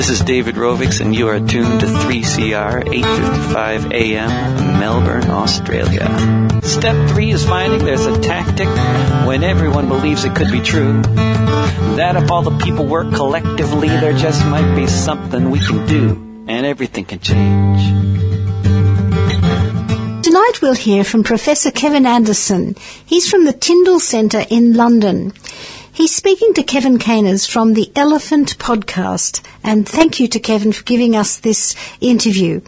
This is David Rovics, and you are tuned to 3CR 8:55 a.m. Melbourne, Australia. Step three is finding there's a tactic when everyone believes it could be true. That if all the people work collectively, there just might be something we can do, and everything can change. Tonight we'll hear from Professor Kevin Anderson. He's from the Tyndall Centre in London. He's speaking to Kevin Caners from the Elephant podcast, and thank you to Kevin for giving us this interview.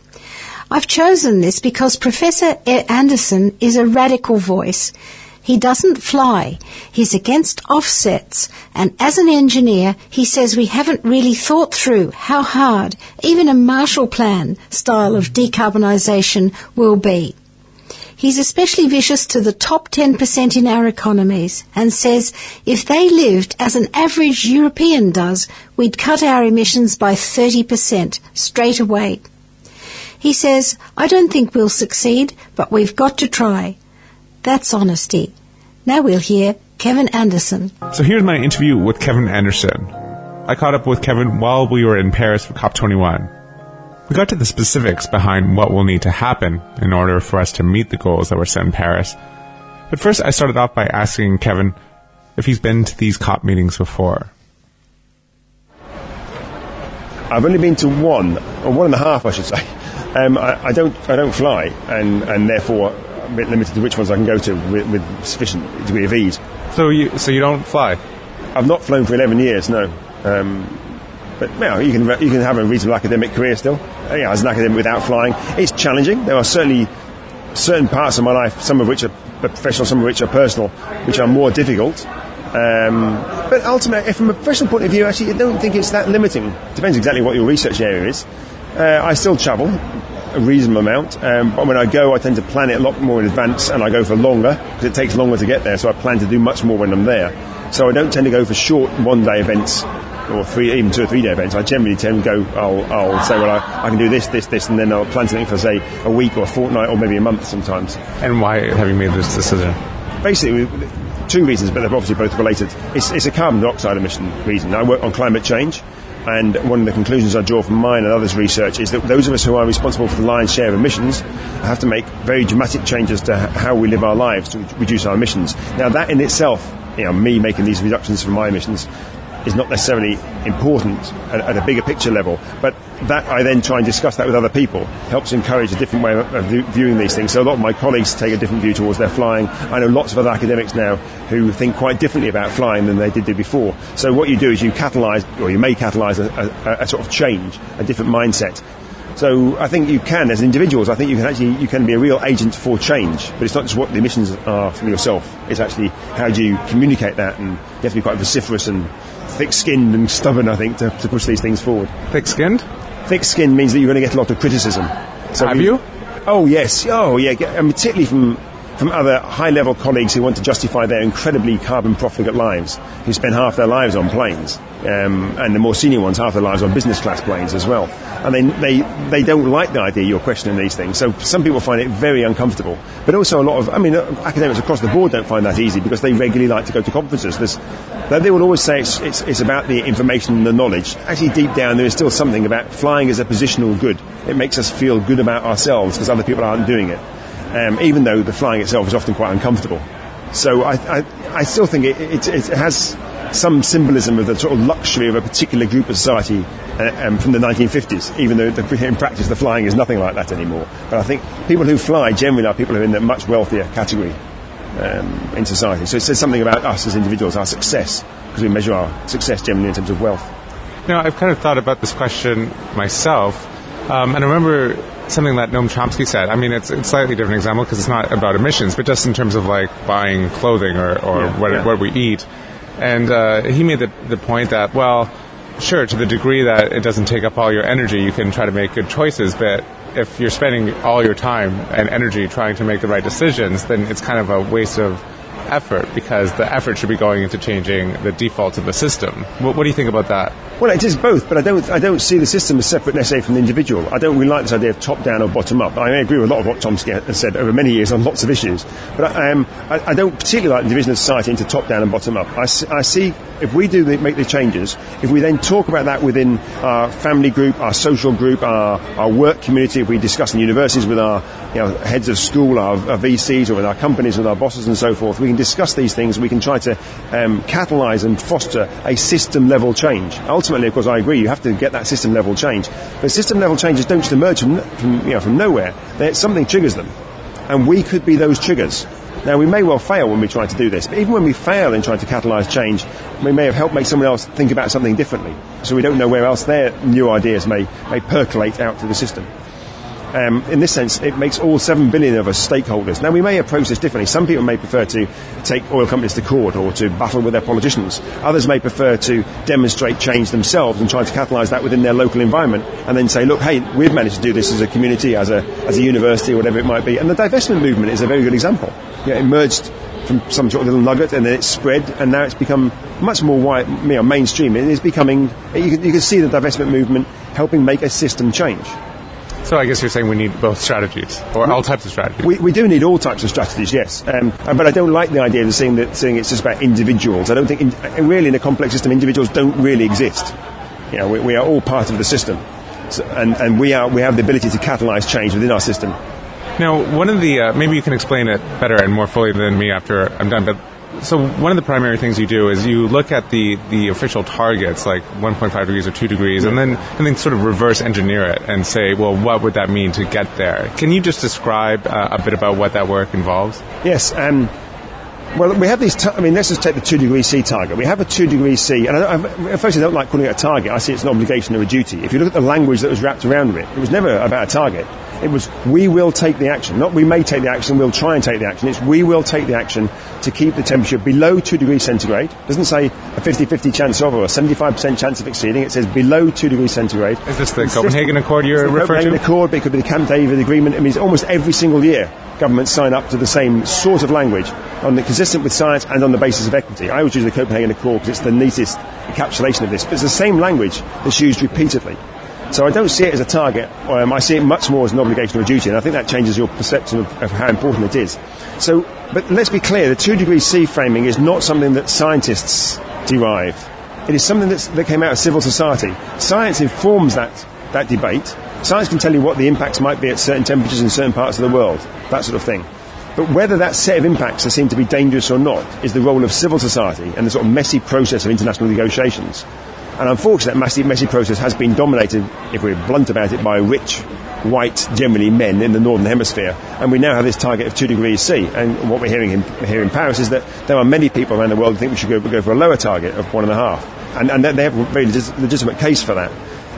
I've chosen this because Professor Anderson is a radical voice. He doesn't fly. He's against offsets. And as an engineer, he says we haven't really thought through how hard even a Marshall Plan style of decarbonisation will be. He's especially vicious to the top 10% in our economies and says if they lived as an average European does, we'd cut our emissions by 30% straight away. He says, I don't think we'll succeed, but we've got to try. That's honesty. Now we'll hear Kevin Anderson. So here's my interview with Kevin Anderson. I caught up with Kevin while we were in Paris for COP21. We got to the specifics behind what will need to happen in order for us to meet the goals that were set in Paris. But first, I started off by asking Kevin if he's been to these COP meetings before. I've only been to one, or one and a half, I should say. Um, I, I, don't, I don't fly, and, and therefore a bit limited to which ones I can go to with, with sufficient degree of ease. So you, so you don't fly? I've not flown for 11 years, no. Um, but you, know, you can you can have a reasonable academic career still. Uh, yeah, as an academic without flying, it's challenging. There are certainly certain parts of my life, some of which are professional, some of which are personal, which are more difficult. Um, but ultimately, from a professional point of view, actually, I don't think it's that limiting. Depends exactly what your research area is. Uh, I still travel a reasonable amount, um, but when I go, I tend to plan it a lot more in advance, and I go for longer because it takes longer to get there. So I plan to do much more when I'm there. So I don't tend to go for short one-day events or three, even two or three day events, I generally tend to go, I'll, I'll say, well, I, I, can do this, this, this, and then I'll plan something for, say, a week or a fortnight or maybe a month sometimes. And why have you made this decision? Basically, two reasons, but they're obviously both related. It's, it's a carbon dioxide emission reason. I work on climate change, and one of the conclusions I draw from mine and others' research is that those of us who are responsible for the lion's share of emissions have to make very dramatic changes to how we live our lives to reduce our emissions. Now, that in itself, you know, me making these reductions for my emissions is not necessarily important at, at, a bigger picture level. But that I then try and discuss that with other people helps encourage a different way of, of viewing these things. So a lot of my colleagues take a different view towards their flying. I know lots of other academics now who think quite differently about flying than they did do before. So what you do is you catalyse, or you may catalyse a, a, a sort of change, a different mindset so I think you can, as individuals, I think you can actually you can be a real agent for change. But it's not just what the emissions are from yourself. It's actually how do you communicate that, and you have to be quite vociferous and thick-skinned and stubborn, I think, to, to push these things forward. Thick-skinned? Thick-skinned means that you're going to get a lot of criticism. So Have you? Oh yes. Oh yeah. And particularly from from other high-level colleagues who want to justify their incredibly carbon-profligate lives, who spend half their lives on planes, um, and the more senior ones half their lives on business class planes as well. And they, they, they don't like the idea you're questioning these things. So some people find it very uncomfortable. But also a lot of, I mean, uh, academics across the board don't find that easy because they regularly like to go to conferences. There's, they will always say it's, it's, it's about the information and the knowledge. Actually, deep down, there is still something about flying as a positional good. It makes us feel good about ourselves because other people aren't doing it um, even though the flying itself is often quite uncomfortable. So I, I, I still think it, it, it, has some symbolism of the sort of luxury of a particular group of society uh, um, from the 1950s, even though the, in practice the flying is nothing like that anymore. But I think people who fly generally are people who are in the much wealthier category um, in society. So it says something about us as individuals, our success, because we measure our success generally in terms of wealth. You know, I've kind of thought about this question myself, um, and I remember something that Noam Chomsky said. I mean, it's a slightly different example because it's not about emissions, but just in terms of like buying clothing or, or yeah, what, yeah. what we eat. And uh, he made the, the point that, well, sure, to the degree that it doesn't take up all your energy, you can try to make good choices, but if you're spending all your time and energy trying to make the right decisions, then it's kind of a waste of effort because the effort should be going into changing the defaults of the system. What, what, do you think about that? Well, it is both, but I don't, I don't see the system as separate necessarily from the individual. I don't really like this idea of top down or bottom up. I agree with a lot of what Chomsky has said over many years on lots of issues, but I, um, I, I don't particularly like the division of society into top down and bottom up. I, I see if we do the, make the changes, if we then talk about that within our family group, our social group, our, our work community, if we discuss in universities with our you know, heads of school, our, our VCs, or with our companies, with our bosses and so forth, we can discuss these things. We can try to um, catalyse and foster a system level change. Ultimately, of course, I agree. You have to get that system level change, but system level changes don't just emerge from, from you know from nowhere. They're, something triggers them, and we could be those triggers. Now, we may well fail when we try to do this, but even when we fail in trying to catalyse change, we may have helped make someone else think about something differently. So we don't know where else their new ideas may, may percolate out through the system. Um, in this sense, it makes all 7 billion of us stakeholders. Now, we may approach this differently. Some people may prefer to take oil companies to court or to battle with their politicians. Others may prefer to demonstrate change themselves and try to catalyse that within their local environment and then say, look, hey, we've managed to do this as a community, as a, as a university, whatever it might be. And the divestment movement is a very good example. It emerged from some sort of little nugget and then it spread and now it's become much more wide, you know, mainstream. It is becoming, you can, you can see the divestment movement helping make a system change. So I guess you're saying we need both strategies, or all types of strategies. We, we do need all types of strategies, yes. Um, but I don't like the idea of saying that saying it's just about individuals. I don't think, in, really, in a complex system, individuals don't really exist. You know, we, we are all part of the system, so, and, and we are we have the ability to catalyse change within our system. Now, one of the uh, maybe you can explain it better and more fully than me after I'm done, but so one of the primary things you do is you look at the, the official targets, like 1.5 degrees or 2 degrees, and then and then sort of reverse engineer it and say, well, what would that mean to get there? Can you just describe uh, a bit about what that work involves? Yes. Um, well, we have these. T- I mean, let's just take the two degree C target. We have a two degree C, and I, I, first I don't like calling it a target. I see it's an obligation or a duty. If you look at the language that was wrapped around it, it was never about a target. It was we will take the action, not we may take the action, we'll try and take the action. It's we will take the action to keep the temperature below 2 degrees centigrade. It doesn't say a 50-50 chance of or a 75% chance of exceeding. It says below 2 degrees centigrade. Is this the Copenhagen Accord you're referring to? Copenhagen? Accord, but it could be the Camp David Agreement. I mean, almost every single year governments sign up to the same sort of language on the consistent with science and on the basis of equity. I always use the Copenhagen Accord because it's the neatest encapsulation of this. But it's the same language that's used repeatedly. So I don't see it as a target. Um, I see it much more as an obligation or a duty, and I think that changes your perception of, of how important it is. So, but let's be clear: the two degree C framing is not something that scientists derived. It is something that came out of civil society. Science informs that that debate. Science can tell you what the impacts might be at certain temperatures in certain parts of the world, that sort of thing. But whether that set of impacts are seen to be dangerous or not is the role of civil society and the sort of messy process of international negotiations. And unfortunately, that massive, messy process has been dominated, if we're blunt about it, by rich, white, generally men in the northern hemisphere. And we now have this target of two degrees C. And what we're hearing in, here in Paris is that there are many people around the world who think we should go, go for a lower target of one and a half. And, they have a very legitimate case for that.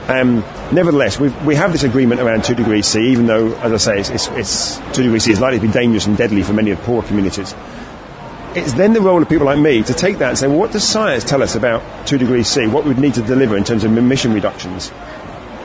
Um, nevertheless, we have this agreement around 2 degrees C, even though, as I say, it's, it's, it's 2 degrees C is likely to be dangerous and deadly for many of the poor communities it's then the role of people like me to take that and say, well, what does science tell us about 2 degrees C? What we'd need to deliver in terms of emission reductions?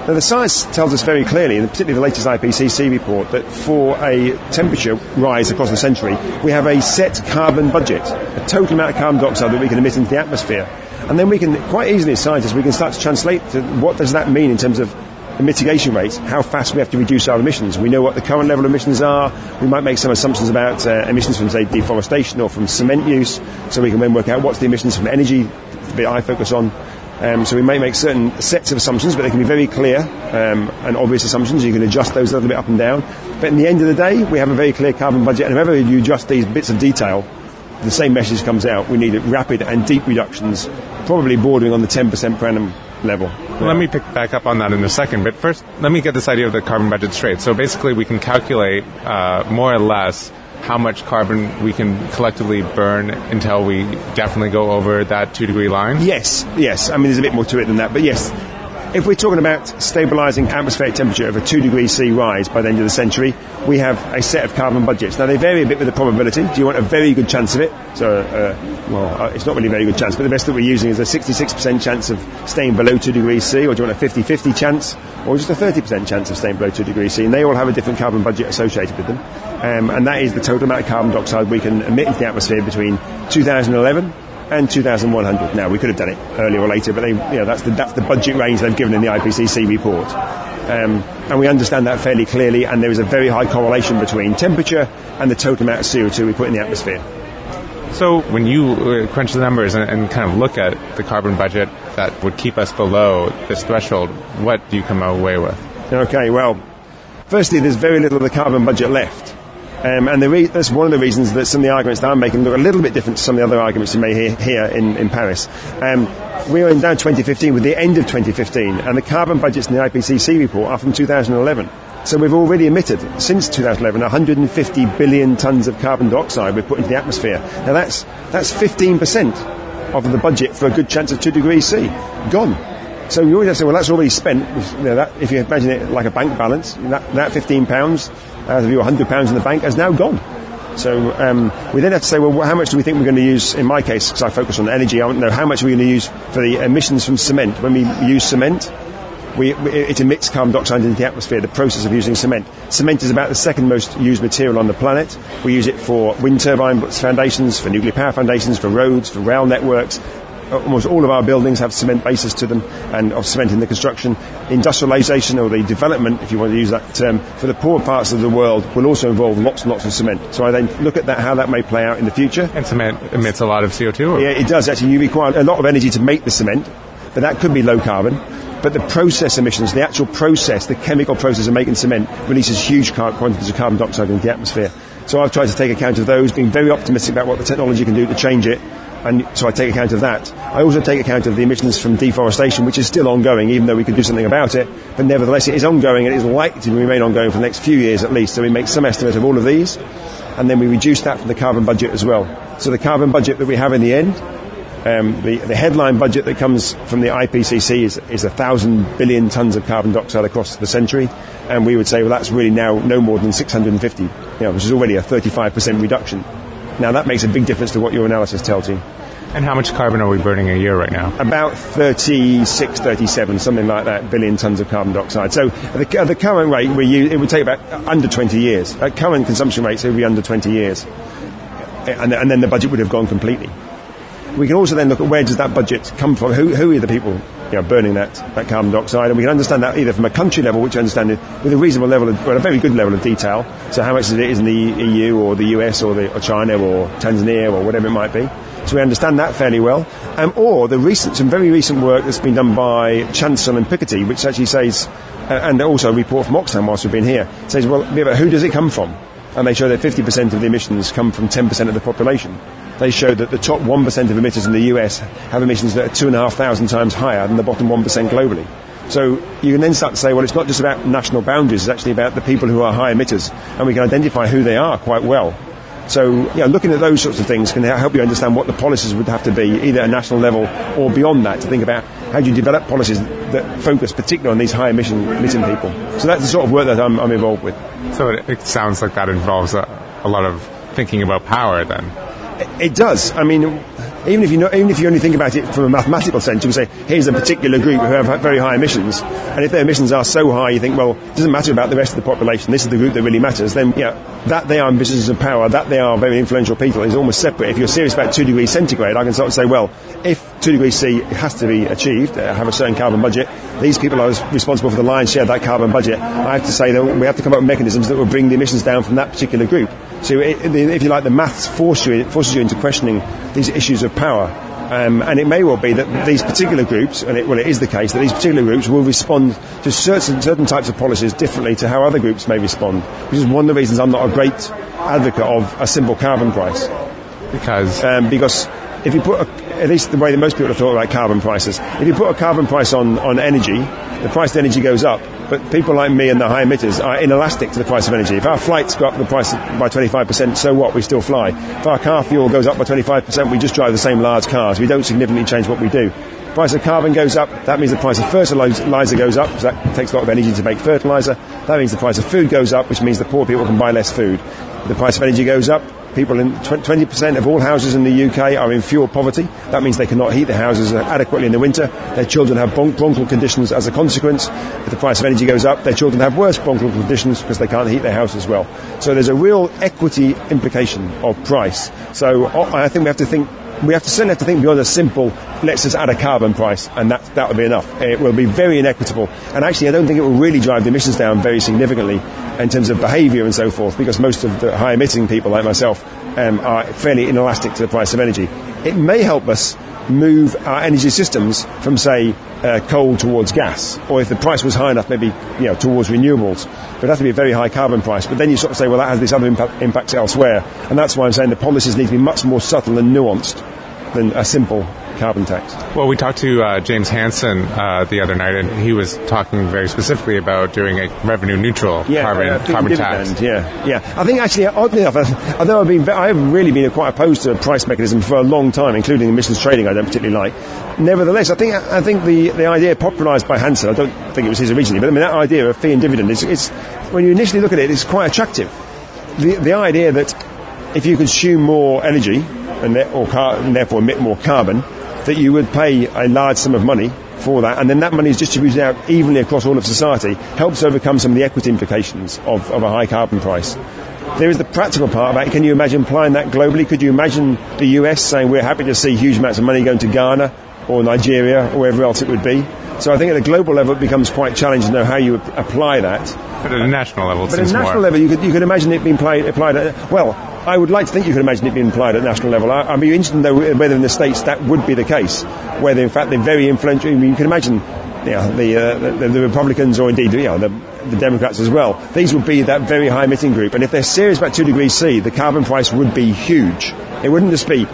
Now, the science tells us very clearly, and particularly the latest IPCC report, that for a temperature rise across the century, we have a set carbon budget, a total amount of carbon dioxide that we can emit into the atmosphere. And then we can, quite easily as scientists, we can start to translate to what does that mean in terms of the mitigation rates, how fast we have to reduce our emissions. We know what the current level of emissions are. We might make some assumptions about uh, emissions from, say, deforestation or from cement use, so we can then work out what's the emissions from energy, the bit I focus on. Um, so we may make certain sets of assumptions, but they can be very clear um, and obvious assumptions. You can adjust those a little bit up and down. But in the end of the day, we have a very clear carbon budget, and whenever you adjust these bits of detail, the same message comes out. We need rapid and deep reductions, probably bordering on the 10% per annum level. Well, let me pick back up on that in a second, but first, let me get this idea of the carbon budget straight. So basically, we can calculate uh, more or less how much carbon we can collectively burn until we definitely go over that two degree line? Yes, yes. I mean, there's a bit more to it than that, but yes, if we're talking about stabilising atmospheric temperature of a 2 degrees C rise by the end of the century, we have a set of carbon budgets. Now, they vary a bit with the probability. Do you want a very good chance of it? So, uh, well, uh, it's not really a very good chance, but the best that we're using is a 66% chance of staying below 2 degrees C, or do you want a 50-50 chance, or just a 30% chance of staying below 2 degrees C? And they all have a different carbon budget associated with them. Um, and that is the total amount of carbon dioxide we can emit into the atmosphere between 2011 and 2,100. Now, we could have done it earlier or later, but they, you know, that's, the, that's the budget range they've given in the IPCC report. Um, and we understand that fairly clearly, and there is a very high correlation between temperature and the total amount of CO2 we put in the atmosphere. So when you uh, crunch the numbers and, and, kind of look at the carbon budget that would keep us below this threshold, what do you come away with? Okay, well, firstly, there's very little of the carbon budget left. Um, and re- that's one of the reasons that some of the arguments that I'm making look a little bit different to some of the other arguments you may hear here in, in Paris. Um, we are in now 2015 with the end of 2015, and the carbon budgets in the IPCC report are from 2011. So we've already emitted, since 2011, 150 billion tonnes of carbon dioxide we've put into the atmosphere. Now that's, that's 15% of the budget for a good chance of 2 degrees C. Gone. So you always have to say, well, that's already spent. You know, that, if you imagine it like a bank balance, that, that 15 pounds out of your 100 pounds in the bank has now gone. So um, we then have to say, well, how much do we think we're going to use? In my case, because I focus on energy, I want to know how much we're we going to use for the emissions from cement. When we use cement, we, it emits carbon dioxide into the atmosphere, the process of using cement. Cement is about the second most used material on the planet. We use it for wind turbine foundations, for nuclear power foundations, for roads, for rail networks. Almost all of our buildings have cement bases to them and of cement in the construction. Industrialization or the development, if you want to use that term, for the poor parts of the world will also involve lots and lots of cement. So I then look at that, how that may play out in the future. And cement emits a lot of CO2? Or? Yeah, it does actually. You require a lot of energy to make the cement, but that could be low carbon but the process emissions, the actual process, the chemical process of making cement releases huge quantities of carbon dioxide into the atmosphere. So I've tried to take account of those, being very optimistic about what the technology can do to change it. And so I take account of that. I also take account of the emissions from deforestation, which is still ongoing, even though we could do something about it. But nevertheless, it is ongoing and it is likely to remain ongoing for the next few years at least. So we make some estimate of all of these, and then we reduce that from the carbon budget as well. So the carbon budget that we have in the end um, the, the, headline budget that comes from the IPCC is, is 1,000 billion tonnes of carbon dioxide across the century, and we would say, well, that's really now no more than 650, you know, which is already a 35% reduction. Now, that makes a big difference to what your analysis tells you. And how much carbon are we burning a year right now? About 36, 37, something like that, billion tonnes of carbon dioxide. So at the, at the current rate, we use, it would take about under 20 years. At current consumption rates, it would be under 20 years. And, and then the budget would have gone completely we can also then look at where does that budget come from? Who, who are the people you know, burning that, that carbon dioxide? And we can understand that either from a country level, which I understand with a reasonable level, of, well, a very good level of detail. So how much is it is in the EU or the US or, the, or China or Tanzania or whatever it might be. So we understand that fairly well. Um, or the recent, some very recent work that's been done by Chancel and Piketty, which actually says, uh, and also a report from Oxfam whilst we've been here, says, well, who does it come from? And they show that 50% of the emissions come from 10% of the population they show that the top 1% of emitters in the US have emissions that are 2,500 times higher than the bottom 1% globally. So you can then start to say, well, it's not just about national boundaries, it's actually about the people who are high emitters, and we can identify who they are quite well. So, you know, looking at those sorts of things can help you understand what the policies would have to be, either at national level or beyond that, to think about how do you develop policies that focus particularly on these high emission emitting people. So that's the sort of work that I'm, I'm involved with. So it, it, sounds like that involves a, a lot of thinking about power then. It does. I mean, even if you know, even if you only think about it from a mathematical sense, you can say here's a particular group who have very high emissions, and if their emissions are so high, you think, well, it doesn't matter about the rest of the population. This is the group that really matters. Then, yeah, that they are businesses of power, that they are very influential people, is almost separate. If you're serious about two degrees centigrade, I can sort of say, well, if two degrees C has to be achieved, uh, have a certain carbon budget, these people are responsible for the lion's share of that carbon budget. I have to say that we have to come up with mechanisms that will bring the emissions down from that particular group. So, if you like, the maths force you, forces you into questioning these issues of power. Um, and it may well be that these particular groups, and it, well, it is the case that these particular groups will respond to certain, certain types of policies differently to how other groups may respond, which is one of the reasons I'm not a great advocate of a simple carbon price. Because? Um, because if you put, a, at least the way that most people have thought about carbon prices, if you put a carbon price on, on energy, the price of energy goes up, but people like me and the high emitters are inelastic to the price of energy. If our flights go up the price by 25%, so what? We still fly. If our car fuel goes up by 25%, we just drive the same large cars. We don't significantly change what we do. Price of carbon goes up, that means the price of fertilizer goes up, because that takes a lot of energy to make fertilizer. That means the price of food goes up, which means the poor people can buy less food. The price of energy goes up, People in 20% of all houses in the UK are in fuel poverty. That means they cannot heat their houses uh, adequately in the winter. Their children have bronchial conditions as a consequence. If the price of energy goes up, their children have worse bronchial conditions because they can't heat their house as well. So there's a real equity implication of price. So I think we have to think we have to certainly have to think beyond a simple let's just add a carbon price and that that will be enough. It will be very inequitable, and actually, I don't think it will really drive the emissions down very significantly in terms of behaviour and so forth, because most of the high emitting people like myself um, are fairly inelastic to the price of energy. It may help us move our energy systems from, say, uh, coal towards gas, or if the price was high enough, maybe you know towards renewables. But it has to be a very high carbon price. But then you sort of say, well, that has this other impact, impacts elsewhere, and that's why I'm saying the policies need to be much more subtle and nuanced than a simple carbon tax. Well, we talked to uh, James Hansen uh, the other night, and he was talking very specifically about doing a revenue neutral yeah, carbon, uh, carbon dividend, tax. Yeah, yeah. I think actually, oddly enough, although I've been, I've really been quite opposed to a price mechanism for a long time, including emissions trading. I don't particularly like. Nevertheless, I think I think the, the idea popularised by Hansen, I don't think it was his originally, but I mean that idea of fee and dividend is, it's when you initially look at it, it's quite attractive. The the idea that if you consume more energy and, or car, and therefore emit more carbon, that you would pay a large sum of money for that, and then that money is distributed out evenly across all of society, helps overcome some of the equity implications of, of a high carbon price. There is the practical part about it. Can you imagine applying that globally? Could you imagine the US saying we're happy to see huge amounts of money going to Ghana or Nigeria or wherever else it would be? So I think at a global level it becomes quite challenging to know how you apply that. But at a national level, But at a national more. level, you could, you could imagine it being applied, applied at, well, I would like to think you could imagine it being applied at national level. I, I'd be interested know whether in the States that would be the case, whether in fact they're very influential. I mean, you can imagine you know, the, uh, the, the Republicans or indeed you know, the, the Democrats as well. These would be that very high emitting group. And if they're serious about 2 degrees C, the carbon price would be huge. It wouldn't just be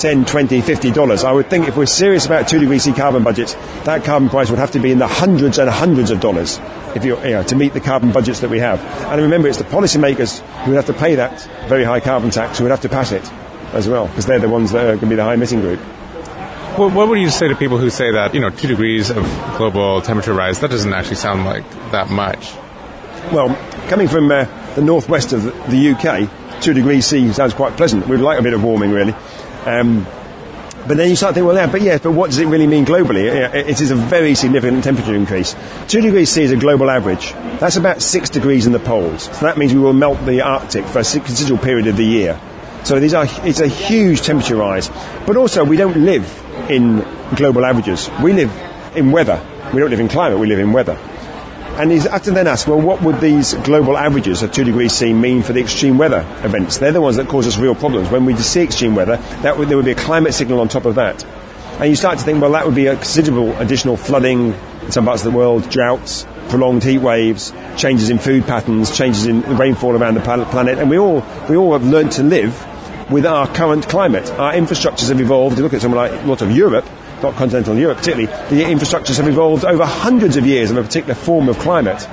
10, 20, 50 dollars. I would think if we're serious about 2 degree C carbon budgets, that carbon price would have to be in the hundreds and hundreds of dollars if you know, to meet the carbon budgets that we have. And remember, it's the policymakers who would have to pay that very high carbon tax who would have to pass it as well, because they're the ones that are going to be the high emitting group. What, what would you say to people who say that, you know, two degrees of global temperature rise, that doesn't actually sound like that much? Well, coming from uh, the northwest of the, the UK, 2 degrees C sounds quite pleasant. We'd like a bit of warming, really. Um, but then you start thinking, well, yeah, but yes, but what does it really mean globally? It, it is a very significant temperature increase. Two degrees C is a global average. That's about six degrees in the poles. So that means we will melt the Arctic for a considerable period of the year. So these are, it's a huge temperature rise. But also, we don't live in global averages. We live in weather. We don't live in climate, we live in weather. And he's had to then ask, well, what would these global averages of 2 degrees C mean for the extreme weather events? They're the ones that cause us real problems. When we see extreme weather, that would, there would be a climate signal on top of that. And you start to think, well, that would be a considerable additional flooding in some parts of the world, droughts, prolonged heat waves, changes in food patterns, changes in rainfall around the planet. And we all, we all have learned to live with our current climate. Our infrastructures have evolved. You look at somewhere like a lot of Europe, not continental Europe particularly, the infrastructures have evolved over hundreds of years of a particular form of climate.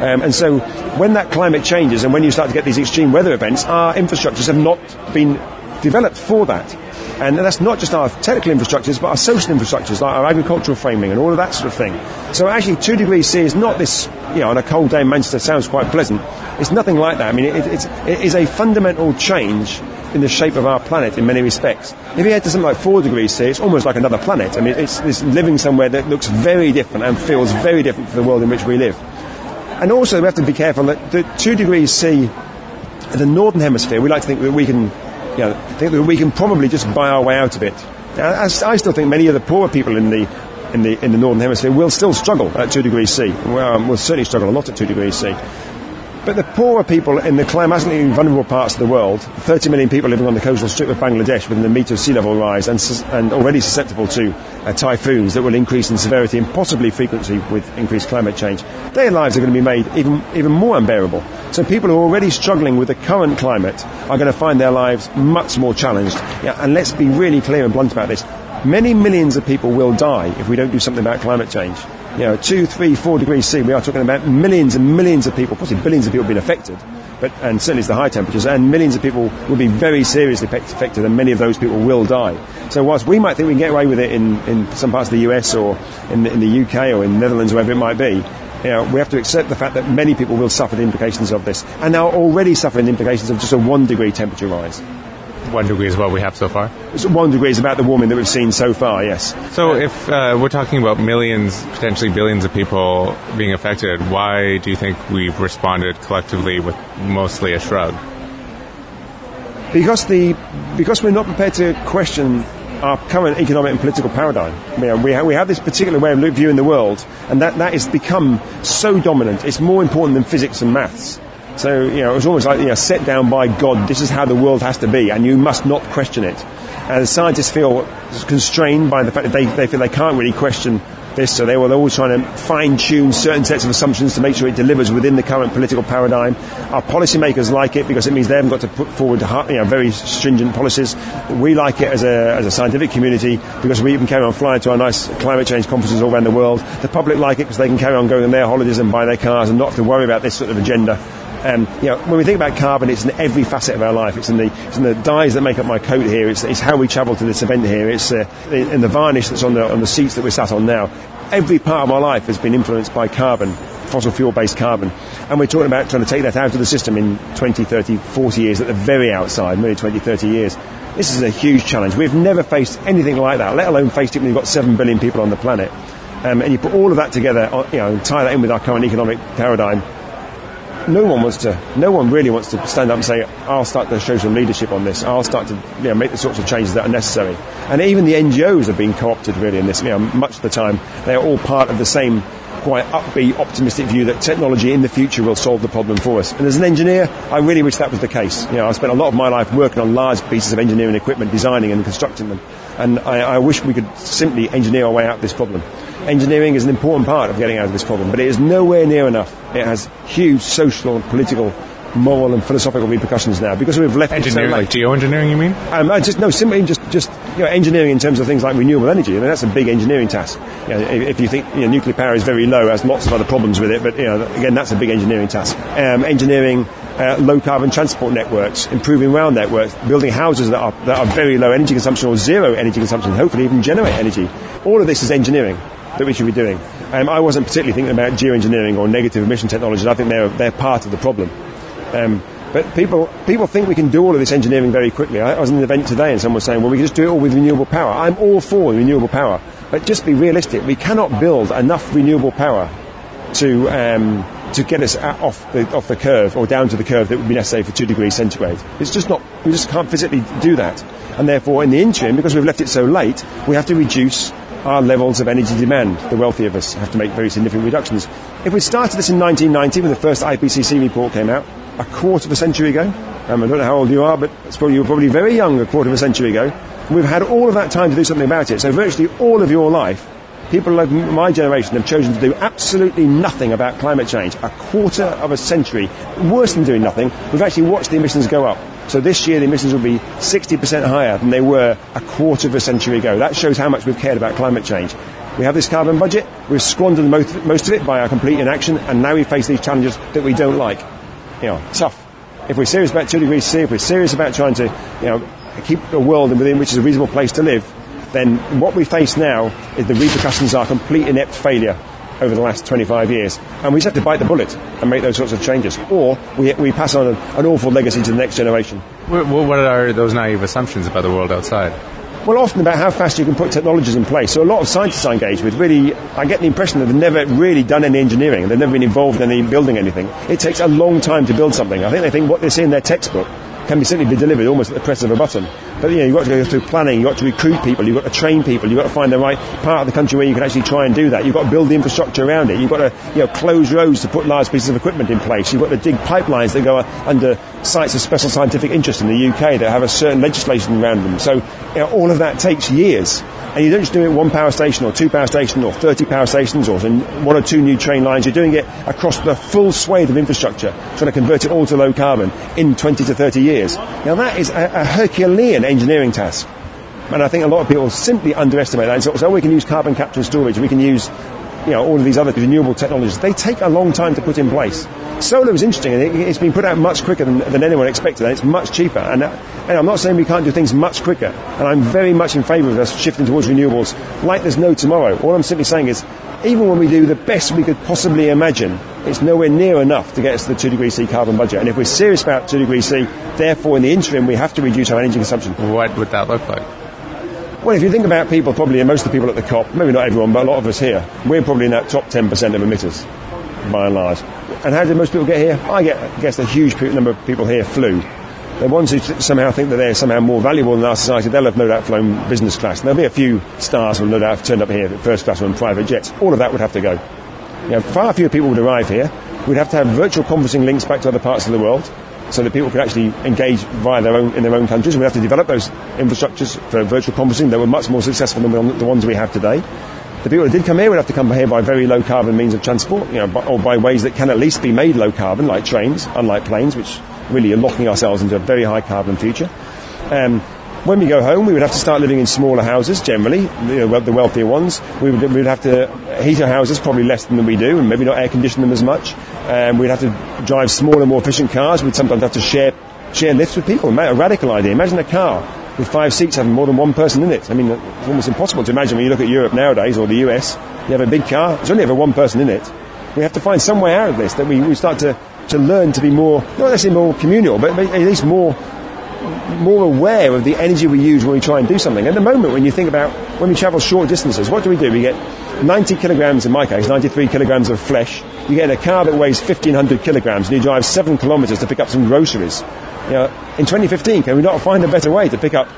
Um, and so when that climate changes and when you start to get these extreme weather events, our infrastructures have not been developed for that. And that's not just our technical infrastructures, but our social infrastructures, like our agricultural framing and all of that sort of thing. So actually, 2 degrees C is not this, you know, on a cold day in Manchester sounds quite pleasant. It's nothing like that. I mean, it, it's, it is a fundamental change in the shape of our planet in many respects. If you head to something like 4 degrees C, it's almost like another planet. I mean, it's, it's living somewhere that looks very different and feels very different to the world in which we live. And also, we have to be careful that the 2 degrees C, in the northern hemisphere, we like to think that we can, you know, think that we can probably just buy our way out of it. Now, I still think many of the poorer people in the in the in the northern hemisphere will still struggle at 2 degrees C. Well, um, will certainly struggle a lot at 2 degrees C. But the poorer people in the climatically vulnerable parts of the world, 30 million people living on the coastal strip of Bangladesh within a metre of sea level rise and, and already susceptible to uh, typhoons that will increase in severity and possibly frequency with increased climate change, their lives are going to be made even, even more unbearable. So people who are already struggling with the current climate are going to find their lives much more challenged. Yeah, and let's be really clear and blunt about this. Many millions of people will die if we don't do something about climate change you know, two, three, four degrees C, we are talking about millions and millions of people, possibly billions of people being affected, but, and certainly it's the high temperatures, and millions of people will be very seriously affected, and many of those people will die. So whilst we might think we can get away with it in, in some parts of the US or in the, in the UK or in the Netherlands, wherever it might be, you know, we have to accept the fact that many people will suffer the implications of this, and are already suffering the implications of just a one degree temperature rise. One degree is what we have so far. So one degree is about the warming that we've seen so far. Yes. So if uh, we're talking about millions, potentially billions of people being affected, why do you think we've responded collectively with mostly a shrug? Because the because we're not prepared to question our current economic and political paradigm. We have, we have this particular way of viewing the world, and that, that has become so dominant. It's more important than physics and maths. So, you know, it was almost like, you know, set down by God, this is how the world has to be, and you must not question it. And scientists feel constrained by the fact that they, they feel they can't really question this, so they were always trying to fine tune certain sets of assumptions to make sure it delivers within the current political paradigm. Our policymakers like it because it means they haven't got to put forward you know, very stringent policies. We like it as a, as a scientific community because we can carry on flying to our nice climate change conferences all around the world. The public like it because they can carry on going on their holidays and buy their cars and not have to worry about this sort of agenda. Um, you know, when we think about carbon, it's in every facet of our life. It's in the, it's in the dyes that make up my coat here. It's, it's how we travel to this event here. It's uh, in the varnish that's on the, on the seats that we're sat on now. Every part of our life has been influenced by carbon, fossil fuel based carbon. And we're talking about trying to take that out of the system in 20, 30, 40 years at the very outside, maybe 20, 30 years. This is a huge challenge. We've never faced anything like that, let alone faced it when you've got 7 billion people on the planet. Um, and you put all of that together, uh, you know, and tie that in with our current economic paradigm, no one wants to, no one really wants to stand up and say, I'll start to show some leadership on this. I'll start to you know, make the sorts of changes that are necessary. And even the NGOs have been co-opted really in this. You know, much of the time, they are all part of the same quite upbeat, optimistic view that technology in the future will solve the problem for us. And as an engineer, I really wish that was the case. You know, I spent a lot of my life working on large pieces of engineering equipment, designing and constructing them. And I, I wish we could simply engineer our way out of this problem engineering is an important part of getting out of this problem, but it is nowhere near enough. It has huge social, political, moral, and philosophical repercussions now because we've left engineering, so like geoengineering. You mean? Um, I just no, simply just just you know, engineering in terms of things like renewable energy. I mean, that's a big engineering task. You know, if, if, you think you know, nuclear power is very low, has lots of other problems with it, but you know, again, that's a big engineering task. Um, engineering uh, low carbon transport networks, improving rail networks, building houses that are, that are very low energy consumption or zero energy consumption, hopefully even generate energy. All of this is engineering that we should be doing. Um, I wasn't particularly thinking about geoengineering or negative emission technologies. I think they're, they're part of the problem. Um, but people, people think we can do all of this engineering very quickly. I, I was in an event today and someone was saying, well, we can just do it all with renewable power. I'm all for renewable power. But just be realistic. We cannot build enough renewable power to, um, to get us off the, off the curve or down to the curve that would be necessary for two degrees centigrade. It's just not, we just can't physically do that. And therefore, in the interim, because we've left it so late, we have to reduce our levels of energy demand. The wealthy of us have to make very significant reductions. If we started this in 1990 when the first IPCC report came out, a quarter of a century ago, um, I don't know how old you are, but probably, you were probably very young a quarter of a century ago, we've had all of that time to do something about it. So virtually all of your life, people of my generation have chosen to do absolutely nothing about climate change. A quarter of a century, worse than doing nothing, we've actually watched the emissions go up. So this year the emissions will be 60% higher than they were a quarter of a century ago. That shows how much we've cared about climate change. We have this carbon budget, we've squandered most, most of it by our complete inaction, and now we face these challenges that we don't like. You know, tough. If we're serious about 2 degrees C, if we're serious about trying to, you know, keep a world within which is a reasonable place to live, then what we face now is the repercussions of are complete inept failure over the last 25 years. And we just have to bite the bullet and make those sorts of changes. Or we, we pass on an, an awful legacy to the next generation. What, what are those naive assumptions about the world outside? Well, often about how fast you can put technologies in place. So a lot of scientists I engage with really, I get the impression that they've never really done any engineering. They've never been involved in any building anything. It takes a long time to build something. I think they think what they see in their textbook can be simply be delivered almost at the press of a button. But you know, you've got to go through planning, you've got to recruit people, you've got to train people, you've got to find the right part of the country where you can actually try and do that. You've got to build the infrastructure around it. You've got to you know, close roads to put large pieces of equipment in place. You've got to dig pipelines that go under sites of special scientific interest in the UK that have a certain legislation around them. So you know, all of that takes years. And you don't just do it one power station or two power stations or 30 power stations or one or two new train lines. You're doing it across the full swathe of infrastructure, trying to convert it all to low carbon in 20 to 30 years. Now that is a, a Herculean engineering task. And I think a lot of people simply underestimate that. So, oh, so we can use carbon capture and storage, we can use you know, all of these other renewable technologies. They take a long time to put in place. Solar is interesting, and it, has been put out much quicker than, than anyone expected, and it's much cheaper. And, uh, and, I'm not saying we can't do things much quicker, and I'm very much in favour of us shifting towards renewables like there's no tomorrow. All I'm simply saying is, even when we do the best we could possibly imagine, it's nowhere near enough to get us to the 2 degrees C carbon budget. And if we're serious about 2 degrees C, therefore in the interim we have to reduce our energy consumption. What would that look like? Well, if you think about people, probably most of the people at the COP, maybe not everyone, but a lot of us here, we're probably in that top 10% of emitters, by and large. And how did most people get here? I get, guess a huge number of people here flew. The ones who somehow think that they're somehow more valuable than our society, they'll have no doubt flown business class. And there'll be a few stars who will no doubt have turned up here first class on private jets. All of that would have to go. You know, far fewer people would arrive here. We'd have to have virtual conferencing links back to other parts of the world so that people could actually engage via their own in their own countries. We'd have to develop those infrastructures for virtual conferencing that were much more successful than the ones we have today. The people that did come here would have to come here by very low carbon means of transport, you know, or by ways that can at least be made low carbon, like trains, unlike planes, which really are locking ourselves into a very high carbon future. Um, when we go home, we would have to start living in smaller houses generally, you know, the wealthier ones. We would, we would have to heat our houses probably less than we do, and maybe not air condition them as much. Um, we'd have to drive smaller, more efficient cars. We'd sometimes have to share share lifts with people. A radical idea. Imagine a car with five seats having more than one person in it. I mean, it's almost impossible to imagine when you look at Europe nowadays or the US. You have a big car, there's only ever one person in it. We have to find some way out of this that we, we start to, to learn to be more, not necessarily more communal, but at least more more aware of the energy we use when we try and do something. At the moment, when you think about when we travel short distances, what do we do? We get 90 kilograms, in my case, 93 kilograms of flesh. You get a car that weighs 1,500 kilograms and you drive seven kilometers to pick up some groceries. You know, in 2015, can we not find a better way to pick up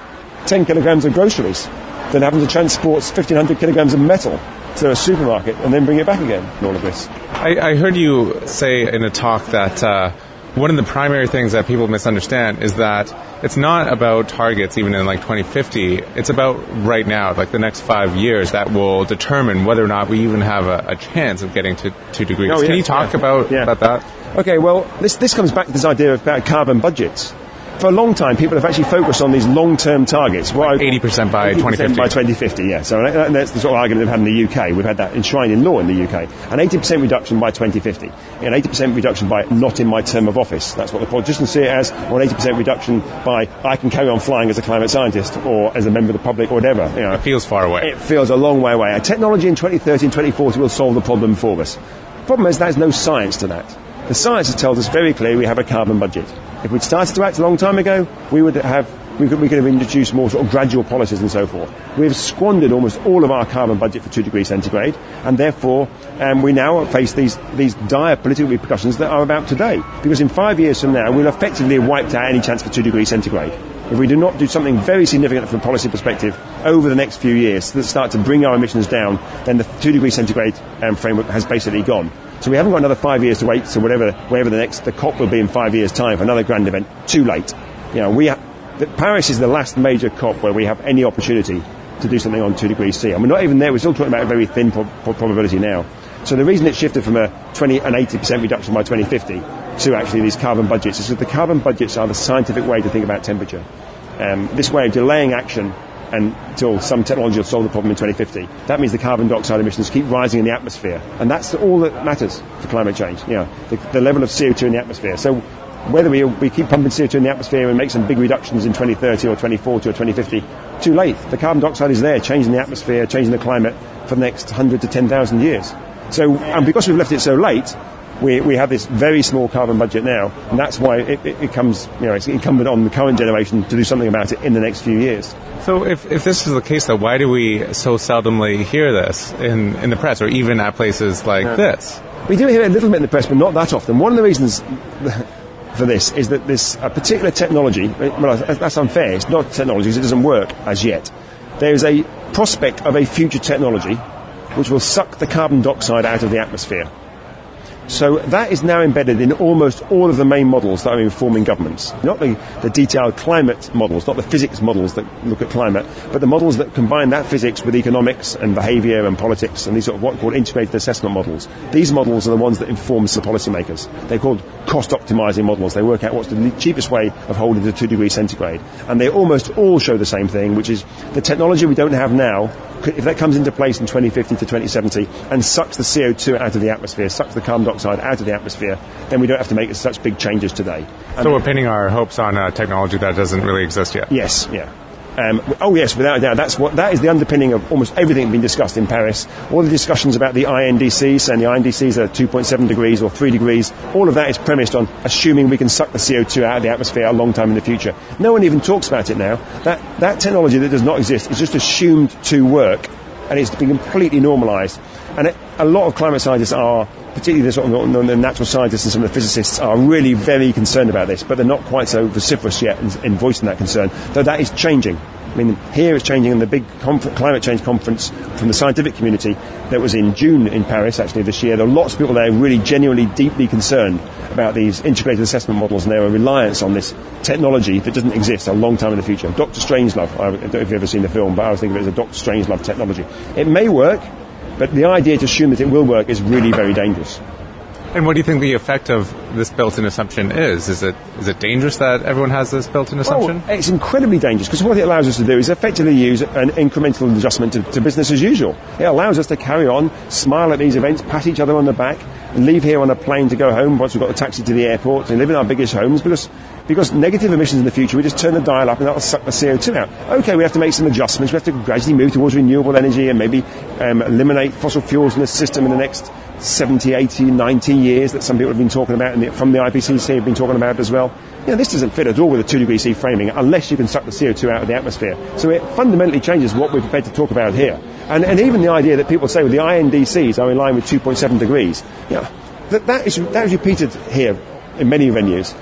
10 kilograms of groceries than having to transport 1,500 kilograms of metal to a supermarket and then bring it back again in all of this? I, I heard you say in a talk that uh, one of the primary things that people misunderstand is that it's not about targets even in like 2050. It's about right now, like the next five years, that will determine whether or not we even have a, a chance of getting to two degrees. Oh, Can you talk yeah. about, yeah. about that? Okay, well, this, this comes back to this idea about carbon budgets. For a long time, people have actually focused on these long-term targets. Well, 80% by 2050. By 2050, yeah. So that's the sort of argument they've had in the UK. We've had that enshrined in law in the UK. An 80% reduction by 2050. An 80% reduction by not in my term of office. That's what the politicians see it as. Or an 80% reduction by I can carry on flying as a climate scientist or as a member of the public or whatever. You know, it feels far away. It feels a long way away. A technology in 2030 and 2040 will solve the problem for us. The problem is there's no science to that. The science has told us very clearly we have a carbon budget. If we'd started to act a long time ago, we would have we could, we could have introduced more sort of gradual policies and so forth. We've squandered almost all of our carbon budget for two degrees centigrade, and therefore um, we now face these, these dire political repercussions that are about today. Because in five years from now, we'll effectively have wiped out any chance for two degrees centigrade. If we do not do something very significant from a policy perspective over the next few years that start to bring our emissions down, then the two degrees centigrade um, framework has basically gone. So we haven't got another five years to wait to whatever, whatever the next, the COP will be in five years' time for another grand event. Too late. You know, we, ha- Paris is the last major COP where we have any opportunity to do something on two degrees C. And we're not even there, we're still talking about a very thin pro- probability now. So the reason it shifted from a 20 and 80% reduction by 2050 to actually these carbon budgets is that the carbon budgets are the scientific way to think about temperature. Um, this way of delaying action until some technology will solve the problem in 2050. That means the carbon dioxide emissions keep rising in the atmosphere. And that's all that matters for climate change, you know, the, the level of CO2 in the atmosphere. So whether we, we keep pumping CO2 in the atmosphere and make some big reductions in 2030 or 2040 or 2050, too late. The carbon dioxide is there, changing the atmosphere, changing the climate for the next 100 to 10,000 years. So, and because we've left it so late, we, we have this very small carbon budget now, and that's why it, it, it comes, you know, it's incumbent on the current generation to do something about it in the next few years. So if, if this is the case, though, why do we so seldomly hear this in, in the press or even at places like yeah. this? We do hear it a little bit in the press, but not that often. One of the reasons for this is that this a particular technology, well, that's unfair, it's not technology because it doesn't work as yet. There is a prospect of a future technology which will suck the carbon dioxide out of the atmosphere. So that is now embedded in almost all of the main models that are informing governments. Not the, the detailed climate models, not the physics models that look at climate, but the models that combine that physics with economics and behaviour and politics and these sort of what are called integrated assessment models. These models are the ones that inform the policymakers. They're called cost optimizing models. They work out what's the cheapest way of holding to 2 degrees centigrade. And they almost all show the same thing, which is the technology we don't have now if that comes into place in 2050 to 2070 and sucks the CO2 out of the atmosphere, sucks the carbon dioxide out of the atmosphere, then we don't have to make such big changes today. And so we're pinning our hopes on a technology that doesn't really exist yet. Yes, yeah. Um, oh yes, without a doubt, that's what that is the underpinning of almost everything being discussed in Paris. All the discussions about the INDCs and the INDCs are 2.7 degrees or 3 degrees. All of that is premised on assuming we can suck the CO2 out of the atmosphere a long time in the future. No one even talks about it now. That that technology that does not exist is just assumed to work, and it's been completely normalised. And it, a lot of climate scientists are particularly the, sort of, the, natural scientists and some of the physicists are really very concerned about this, but they're not quite so vociferous yet in, in voicing that concern, though that is changing. I mean, here it's changing in the big conf- climate change conference from the scientific community that was in June in Paris, actually, this year. There are lots of people there really genuinely, deeply concerned about these integrated assessment models and their reliance on this technology that doesn't exist a long time in the future. Dr. Strangelove, I don't know if you've ever seen the film, but I was thinking of it as a Dr. Strangelove technology. It may work, but the idea to assume that it will work is really very dangerous. And what do you think the effect of this built-in assumption is? Is it is it dangerous that everyone has this built-in assumption? Oh, it's incredibly dangerous because what it allows us to do is effectively use an incremental adjustment to, to, business as usual. It allows us to carry on, smile at these events, pat each other on the back, and leave here on a plane to go home once we've got the taxi to the airport, and live in our biggest homes because because negative emissions in the future, we just turn the dial up and that'll suck the CO2 out. Okay, we have to make some adjustments. We have to gradually move towards renewable energy and maybe um, eliminate fossil fuels in the system in the next 70, 80, 90 years that some people have been talking about and from the IPCC have been talking about as well. You know, this doesn't fit at all with a 2 degree C framing unless you can suck the CO2 out of the atmosphere. So it fundamentally changes what we're prepared to talk about here. And, and even the idea that people say well, the INDCs are in line with 2.7 degrees, you know, that, that, is, that is repeated here in many venues.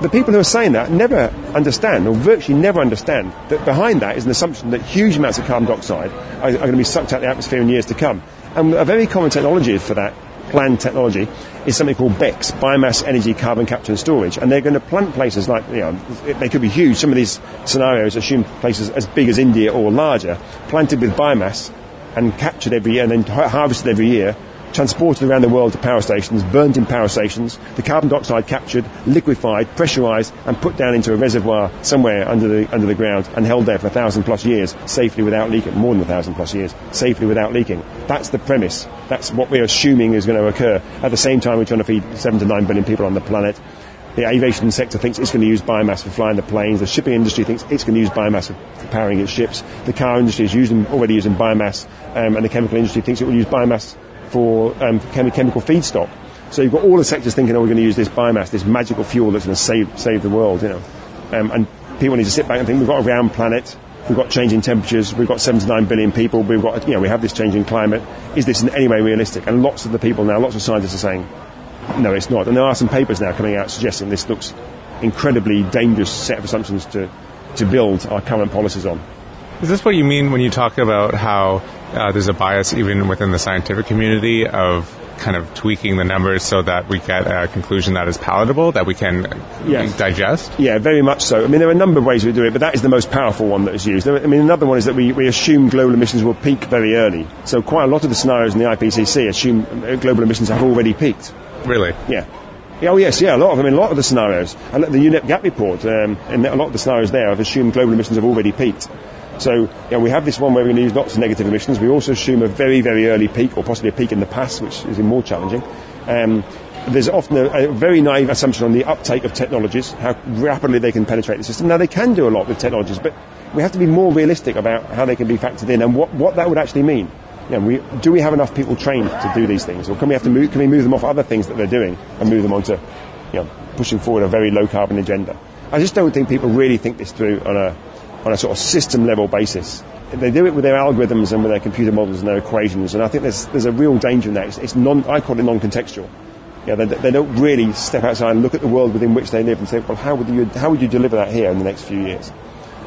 The people who are saying that never understand, or virtually never understand, that behind that is an assumption that huge amounts of carbon dioxide are, are going to be sucked out of the atmosphere in years to come. And a very common technology for that, planned technology, is something called BECCS, Biomass Energy Carbon Capture and Storage. And they're going to plant places like, you know, they could be huge. Some of these scenarios assume places as big as India or larger, planted with biomass and captured every year and then harvested every year transported around the world to power stations, burnt in power stations, the carbon dioxide captured, liquefied, pressurized, and put down into a reservoir somewhere under the, under the ground and held there for a thousand plus years, safely without leaking, more than a thousand plus years, safely without leaking. That's the premise. That's what we're assuming is going to occur. At the same time, we're trying to feed seven to nine billion people on the planet. The aviation sector thinks it's going to use biomass for flying the planes. The shipping industry thinks it's going to use biomass for, powering its ships. The car industry is using, already using biomass, um, and the chemical industry thinks it will use biomass for um, chemical feedstock. So you've got all the sectors thinking, oh, we're going to use this biomass, this magical fuel that's going to save, save the world, you know. Um, and people need to sit back and think, we've got a round planet, we've got changing temperatures, we've got 79 billion people, we've got, you know, we have this changing climate. Is this in any way realistic? And lots of the people now, lots of scientists are saying, no, it's not. And there are some papers now coming out suggesting this looks incredibly dangerous set of assumptions to, to build our current policies on. Is this what you mean when you talk about how uh, there's a bias even within the scientific community of kind of tweaking the numbers so that we get a conclusion that is palatable, that we can yes. digest? Yeah, very much so. I mean, there are a number of ways we do it, but that is the most powerful one that is used. I mean, another one is that we, we assume global emissions will peak very early. So quite a lot of the scenarios in the IPCC assume global emissions have already peaked. Really? Yeah. Oh yes, yeah, a lot of them. I mean, a lot of the scenarios, and the UNEP Gap report, um, and a lot of the scenarios there have assumed global emissions have already peaked. So you know, we have this one where we're going to use lots of negative emissions. We also assume a very, very early peak, or possibly a peak in the past, which is more challenging. Um, there's often a, a, very naive assumption on the uptake of technologies, how rapidly they can penetrate the system. Now, they can do a lot with technologies, but we have to be more realistic about how they can be factored in and what, what that would actually mean. You know, we, do we have enough people trained to do these things, or can we have to move, can we move them off other things that they're doing and move them onto, you know, pushing forward a very low carbon agenda? I just don't think people really think this through on a on a sort of system level basis. They do it with their algorithms and with their computer models and their equations, and I think there's, there's a real danger in that. It's, it's non, I call it non-contextual. Yeah, they, they, don't really step outside and look at the world within which they live and say, well, how would you, how would you deliver that here in the next few years?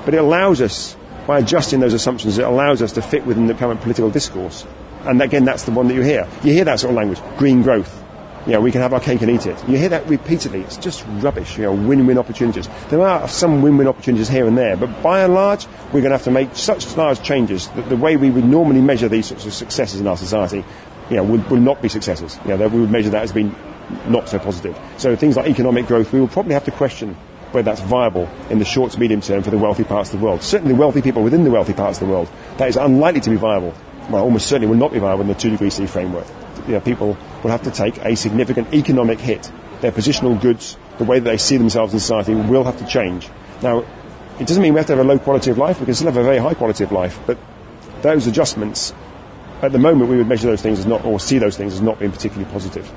But it allows us, by adjusting those assumptions, it allows us to fit within the current political discourse. And again, that's the one that you hear. You hear that sort of language, green growth you know, we can have our cake and eat it. You hear that repeatedly. It's just rubbish, you know, win-win opportunities. There are some win-win opportunities here and there, but by and large, we're going to have to make such large changes that the way we would normally measure these sorts of successes in our society, you know, will, will not be successes. You know, we would measure that as being not so positive. So things like economic growth, we will probably have to question whether that's viable in the short to medium term for the wealthy parts of the world. Certainly wealthy people within the wealthy parts of the world, that is unlikely to be viable. Well, almost certainly will not be viable in the 2 degree C framework you know, people will have to take a significant economic hit. Their positional goods, the way that they see themselves in society, will have to change. Now, it doesn't mean we have to have a low quality of life. We can still have a very high quality of life, but those adjustments, at the moment, we would measure those things as not, or see those things as not being particularly positive.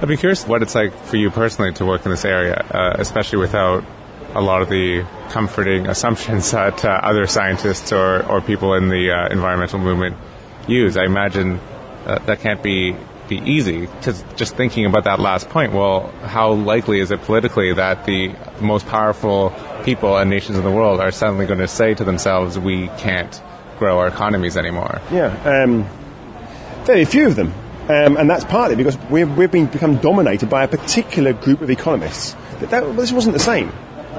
I'd be curious what it's like for you personally to work in this area, uh, especially without a lot of the comforting assumptions that uh, other scientists or, or people in the uh, environmental movement use. I imagine uh, that can't be be easy. Because just thinking about that last point, well, how likely is it politically that the most powerful people and nations in the world are suddenly going to say to themselves, we can't grow our economies anymore? Yeah, um, very few of them. Um, and that's partly because we've, we've been become dominated by a particular group of economists. That, that, this wasn't the same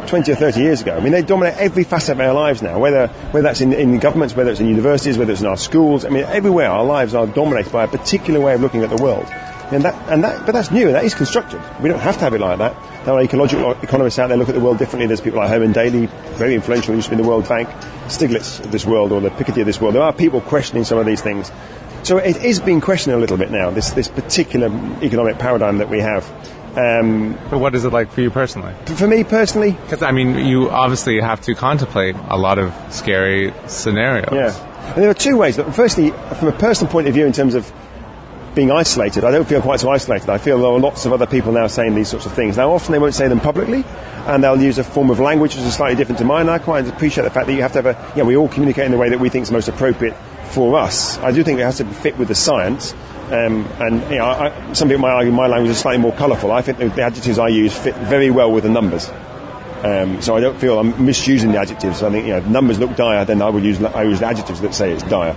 20 or 30 years ago. I mean, they dominate every facet of our lives now, whether, whether that's in, in governments, whether it's in universities, whether it's in our schools. I mean, everywhere our lives are dominated by a particular way of looking at the world. And that, and that, but that's new, that is constructed. We don't have to have it like that. There are ecological economists out there look at the world differently. There's people like Herman Daly, very influential, used to be in the World Bank, Stiglitz of this world, or the Piketty of this world. There are people questioning some of these things. So it is being questioned a little bit now, this, this particular economic paradigm that we have. Um, but what is it like for you personally? For me personally? Because, I mean, you obviously have to contemplate a lot of scary scenarios. Yeah. And there are two ways. Firstly, from a personal point of view, in terms of being isolated, I don't feel quite so isolated. I feel there are lots of other people now saying these sorts of things. Now, often they won't say them publicly, and they'll use a form of language which is slightly different to mine. I quite appreciate the fact that you have to have a, yeah, we all communicate in the way that we think is most appropriate for us. I do think it has to fit with the science. Um, and you know, I, some people might argue my language is slightly more colourful. I think the, the, adjectives I use fit very well with the numbers. Um, so I don't feel I'm misusing the adjectives. I think you know, numbers look dire, then I would use I use adjectives that say it's dire.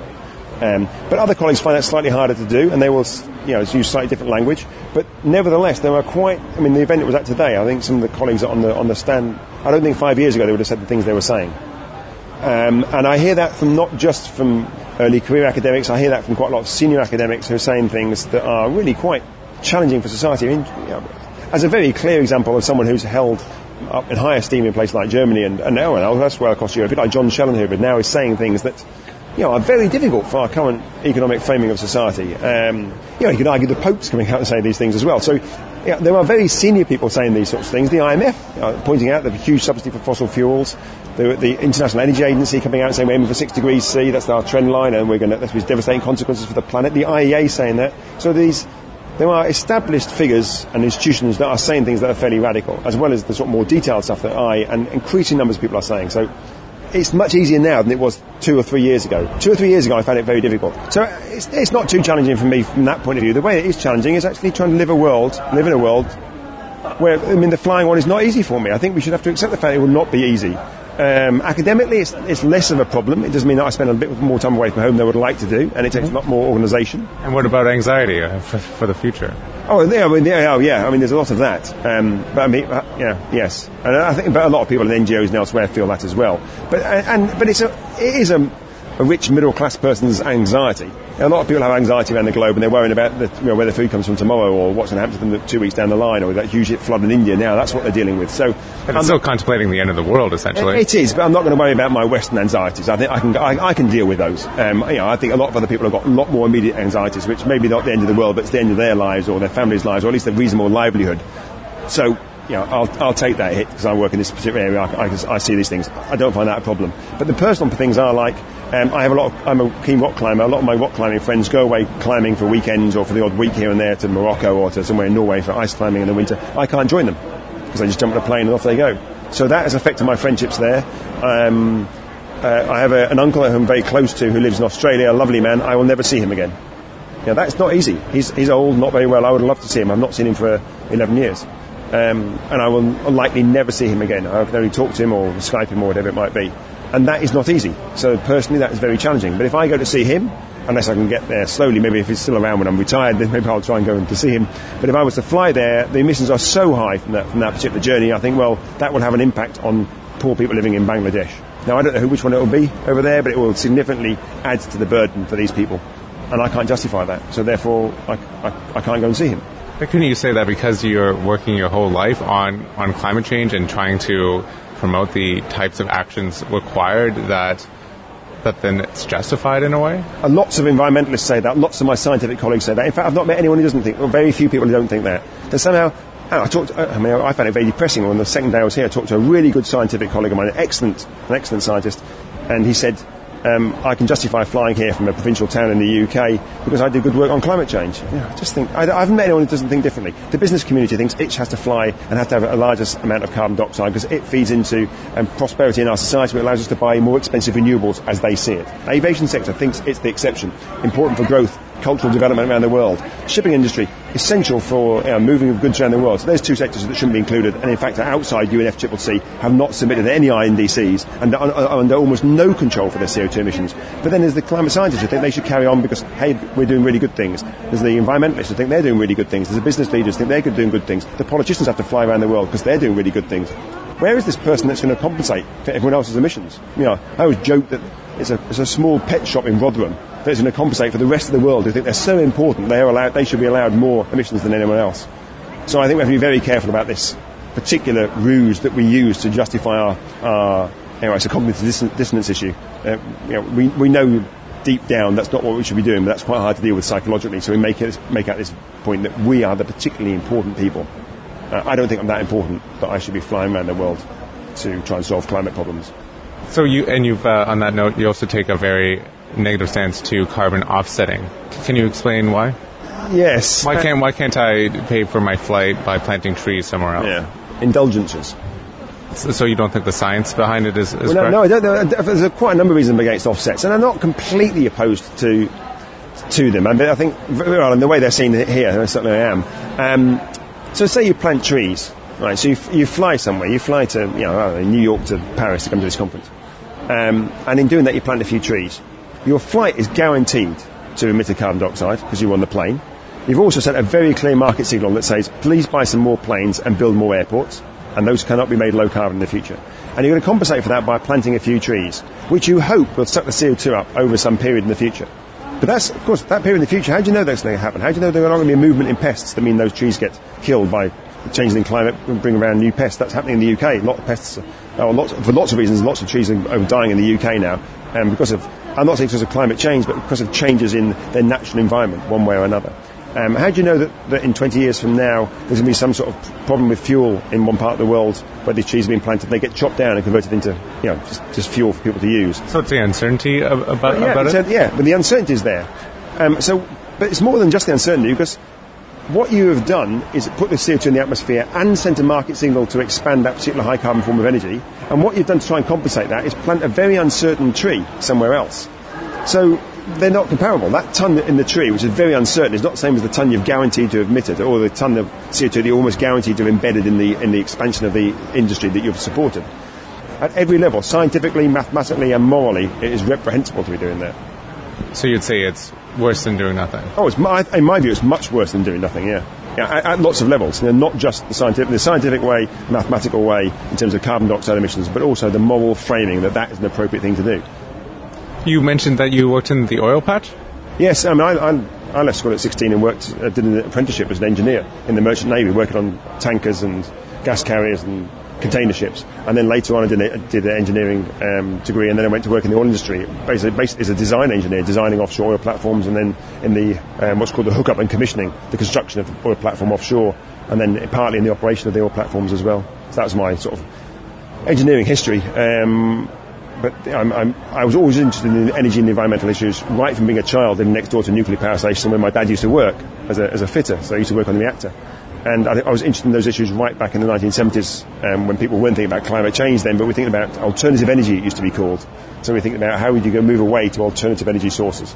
Um, but other colleagues find that slightly harder to do, and they will, you know, use slightly different language. But nevertheless, there are quite. I mean, the event was at today. I think some of the colleagues on the on the stand. I don't think five years ago they would have said the things they were saying. Um, and I hear that from not just from early career academics. I hear that from quite a lot of senior academics who are saying things that are really quite challenging for society. I mean, you know, as a very clear example of someone who's held up in high esteem in places like Germany and, and elsewhere across Europe, a bit like John Schellnhuber now is saying things that you know, are very difficult for our current economic framing of society. Um, you know, you could argue the Pope's coming out and saying these things as well. So there are very senior people saying these sorts of things. The IMF uh, pointing out the huge subsidy for fossil fuels. The, the, International Energy Agency coming out saying we're aiming for six degrees C. That's our trend line, and we're going to that's devastating consequences for the planet. The IEA saying that. So these there are established figures and institutions that are saying things that are fairly radical, as well as the sort of more detailed stuff that I and increasing numbers of people are saying. So it's much easier now than it was two or three years ago. Two or three years ago, I found it very difficult. So it's, it's not too challenging for me from that point of view. The way it is challenging is actually trying to live a world, live in a world where, I mean, the flying one is not easy for me. I think we should have to accept the fact it will not be easy. Um, academically, it's, it's, less of a problem. It doesn't mean that I spend a bit more time away from home than I would like to do, and it takes mm-hmm. a lot more organisation. And what about anxiety uh, for, for the future? Oh, yeah, I mean, yeah, oh, yeah. I mean, there's a lot of that. Um, but I mean, uh, yeah, yes, and I think, but a lot of people in NGOs and elsewhere feel that as well. But and but it's a it is a a rich middle class person's anxiety. A lot of people have anxiety around the globe and they're worrying about the, you know, where the food comes from tomorrow or what's going to happen to them two weeks down the line or that huge flood in India now. That's what they're dealing with. So I'm still contemplating the end of the world, essentially. It is, but I'm not going to worry about my Western anxieties. I think I can, I, I can deal with those. Um, you know, I think a lot of other people have got a lot more immediate anxieties, which maybe not the end of the world, but it's the end of their lives or their families' lives or at least their reasonable livelihood. So you know, I'll, I'll take that hit because I work in this particular area. I, I, I, see these things. I don't find that a problem. But the personal things are like, um, I have a lot. Of, I'm a keen rock climber. A lot of my rock climbing friends go away climbing for weekends or for the odd week here and there to Morocco or to somewhere in Norway for ice climbing in the winter. I can't join them because I just jump on a plane and off they go. So that has affected my friendships there. Um, uh, I have a, an uncle who I'm very close to who lives in Australia, a lovely man. I will never see him again. Yeah, that's not easy. He's, he's old, not very well. I would love to see him. I've not seen him for 11 years. Um, and I will likely never see him again. I can only talk to him or Skype him or whatever it might be. And that is not easy. So personally, that is very challenging. But if I go to see him, unless I can get there slowly, maybe if he's still around when I'm retired, then maybe I'll try and go to see him. But if I was to fly there, the emissions are so high from that, from that particular journey, I think, well, that will have an impact on poor people living in Bangladesh. Now, I don't know which one it will be over there, but it will significantly add to the burden for these people. And I can't justify that. So therefore, I, I, I can't go and see him. But couldn't you say that because you're working your whole life on, on climate change and trying to promote the types of actions required that that then it's justified in a way? And lots of environmentalists say that. Lots of my scientific colleagues say that. In fact, I've not met anyone who doesn't think. Well, very few people who don't think that. That somehow. Oh, I talked. Uh, I mean, I found it very depressing. On the second day I was here, I talked to a really good scientific colleague of mine, an excellent, an excellent scientist, and he said um, I can justify flying here from a provincial town in the UK because I do good work on climate change. I just think I, I, haven't met anyone who doesn't think differently. The business community thinks it has to fly and has to have a larger amount of carbon dioxide because it feeds into um, prosperity in our society. It allows us to buy more expensive renewables as they see it. The aviation sector thinks it's the exception, important for growth cultural development around the world. Shipping industry, essential for know, moving of goods around the world. So there's two sectors that shouldn't be included, and in fact are outside UNFCCC, have not submitted any INDCs, and are under almost no control for their CO2 emissions. But then there's the climate scientists who think they should carry on because, hey, we're doing really good things. There's the environmentalists who think they're doing really good things. There's the business leaders who think they're doing good things. The politicians have to fly around the world because they're doing really good things. Where is this person that's going to compensate for everyone else's emissions? You know, I always joke that it's a, it's a small pet shop in Rotherham that's going to compensate for the rest of the world who think they're so important they are allowed they should be allowed more emissions than anyone else. So I think we have to be very careful about this particular ruse that we use to justify our, our anyway, it's a cognitive dissonance issue. Uh, you know, we, we know deep down that's not what we should be doing, but that's quite hard to deal with psychologically. So we make, it, make out this point that we are the particularly important people. Uh, I don't think I'm that important that I should be flying around the world to try and solve climate problems. So you and you've uh, on that note, you also take a very negative stance to carbon offsetting. Can you explain why? Yes. Why can't Why can't I pay for my flight by planting trees somewhere else? Yeah. Indulgences. So you don't think the science behind it is, is well, no, no, no, there's quite a number of reasons against offsets, and I'm not completely opposed to to them. I, mean, I think, well, in the way they're seen here, certainly I am. Um, so say you plant trees, right? So you, you fly somewhere, you fly to, you know, New York to Paris to come to this conference. Um, and in doing that, you plant a few trees. Your flight is guaranteed to emit carbon dioxide because you're on the plane. You've also sent a very clear market signal that says, please buy some more planes and build more airports, and those cannot be made low carbon in the future. And you're going to compensate for that by planting a few trees, which you hope will suck the CO2 up over some period in the future. But that's, of course, that period in the future, how do you know that's going to happen? How do you know there's not going to be a movement in pests that mean those trees get killed by changing in climate and bring around new pests? That's happening in the UK. A lot of pests, are, lots, for lots of reasons, lots of trees are, are dying in the UK now. And because of, I'm not saying because of climate change, but because of changes in their natural environment, one way or another. Um, how do you know that, that in 20 years from now there's going to be some sort of problem with fuel in one part of the world where these trees are being planted? They get chopped down and converted into, you know, just, just fuel for people to use. So it's the uncertainty about, well, yeah, about it? A, yeah, but the uncertainty is there. Um, so, but it's more than just the uncertainty because what you have done is put the CO2 in the atmosphere and sent a market signal to expand that particular high carbon form of energy. And what you've done to try and compensate that is plant a very uncertain tree somewhere else. So they're not comparable. That ton in the tree, which is very uncertain, is not the same as the ton you've guaranteed to have emitted, or the ton of CO2 that you're almost guaranteed to have embedded in the, in the expansion of the industry that you've supported. At every level, scientifically, mathematically, and morally, it is reprehensible to be doing that. So you'd say it's worse than doing nothing? Oh, it's my, in my view, it's much worse than doing nothing, yeah. yeah at, at, lots of levels. You know, not just the scientific, the scientific way, mathematical way, in terms of carbon dioxide emissions, but also the moral framing that that is an appropriate thing to do. You mentioned that you worked in the oil patch? Yes, I mean, I, I, I left school at 16 and worked, uh, did an apprenticeship as an engineer in the Merchant Navy, working on tankers and gas carriers and container ships. And then later on, I did, a, did an engineering um, degree, and then I went to work in the oil industry, basically, basically as a design engineer, designing offshore oil platforms, and then in the um, what's called the hookup and commissioning, the construction of the oil platform offshore, and then partly in the operation of the oil platforms as well. So that was my sort of engineering history. Um, but I'm, I'm, i was always interested in energy and environmental issues right from being a child living next door to a nuclear power station where my dad used to work as a, as a fitter, so I used to work on the reactor. And I, I was interested in those issues right back in the 1970s um, when people weren't thinking about climate change then, but we're thinking about alternative energy, it used to be called. So we're thinking about how would you go move away to alternative energy sources.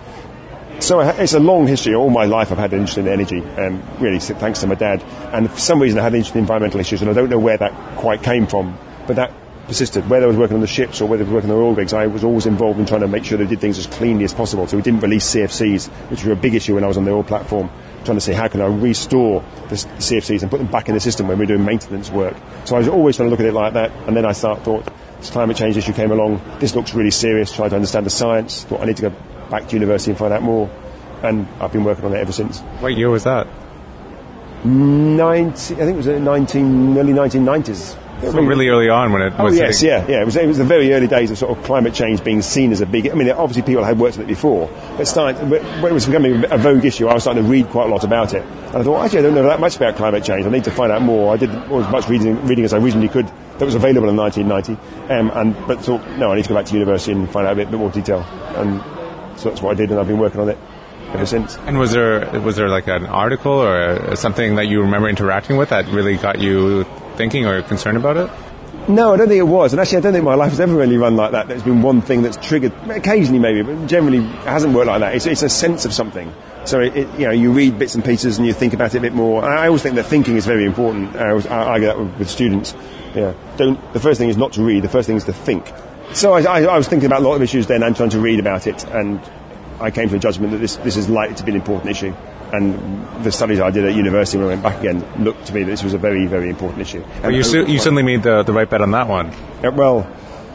So it's a long history. All my life I've had an interest in energy, um, really thanks to my dad. And for some reason I had an interest in environmental issues, and I don't know where that quite came from, but that persisted. Whether I was working on the ships or whether I was working on the oil rigs, I was always involved in trying to make sure they did things as cleanly as possible. So we didn't release CFCs, which were a big issue when I was on the oil platform, trying to see how can I restore the CFCs and put them back in the system when we we're doing maintenance work. So I was always trying to look at it like that, and then I start thought this climate change issue came along. This looks really serious. Tried to understand the science. Thought I need to go back to university and find out more, and I've been working on it ever since. What year was that? 90, I think it was uh, 19, early 1990s. So really early on when it oh, was. Oh yes, yeah, yeah. It was, it was the very early days of sort of climate change being seen as a big. I mean, obviously people had worked on it before, but started, when it was becoming a vogue issue, I was starting to read quite a lot about it. And I thought, actually, I don't know that much about climate change. I need to find out more. I did as much reading, reading as I reasonably could that was available in 1990. Um, and but thought, no, I need to go back to university and find out a bit, bit more detail. And so that's what I did, and I've been working on it ever since. And was there was there like an article or something that you remember interacting with that really got you thinking or concerned about it? No, I don't think it was. And actually, I don't think my life has ever really run like that. There's been one thing that's triggered, occasionally maybe, but generally it hasn't worked like that. It's, it's a sense of something. So it, it, you know, you read bits and pieces and you think about it a bit more. I always think that thinking is very important. I, always, I argue that with, with students. Yeah, don't. The first thing is not to read. The first thing is to think. So I, I, I was thinking about a lot of issues then and trying to read about it, and I came to a judgment that this this is likely to be an important issue. And the studies I did at university when I went back again looked to me that this was a very, very important issue. But you, su- you certainly made the, the right bet on that one. Uh, well,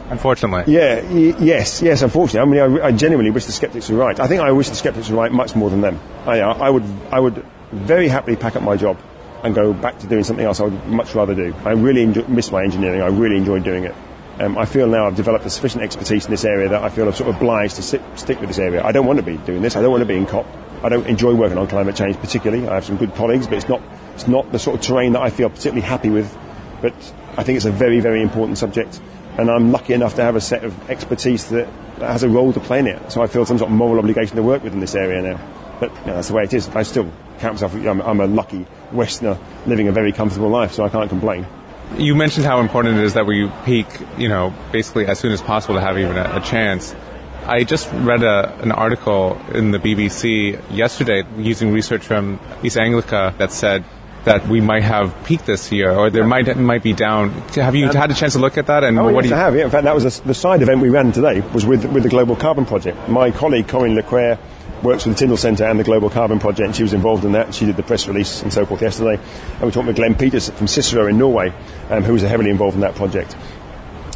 Unfortunately. yeah, y- yes, yes. Unfortunately, I mean, I, I genuinely wish the skeptics were right. I think I wish the skeptics were right much more than them. I, I would, I would very happily pack up my job and go back to doing something else. I would much rather do. I really enjoy, miss my engineering. I really enjoy doing it. Um, I feel now I've developed a sufficient expertise in this area that I feel I'm sort of obliged to sit, stick with this area. I don't want to be doing this. I don't want to be in COP. I don't enjoy working on climate change particularly. I have some good colleagues, but it's not, it's not the sort of terrain that I feel particularly happy with. But I think it's a very, very important subject, and I'm lucky enough to have a set of expertise that, that has a role to play in it. So I feel some sort of moral obligation to work within this area now. But you know, that's the way it is. I still count myself. I'm, I'm a lucky Westerner living a very comfortable life, so I can't complain. You mentioned how important it is that we peak, you know, basically as soon as possible to have even a, a chance. I just read a, an article in the BBC yesterday using research from East Anglia that said that we might have peaked this year, or there might might be down. Have you had a chance to look at that? And Oh, what yes, do you? I have. Yeah. In fact, that was the, the side event we ran today was with with the Global Carbon Project. My colleague Corinne Le Quéré works with the Tyndall Centre and the Global Carbon Project, she was involved in that. She did the press release and so forth yesterday. And we talked with Glenn Peters from Cicero in Norway, um, who was heavily involved in that project.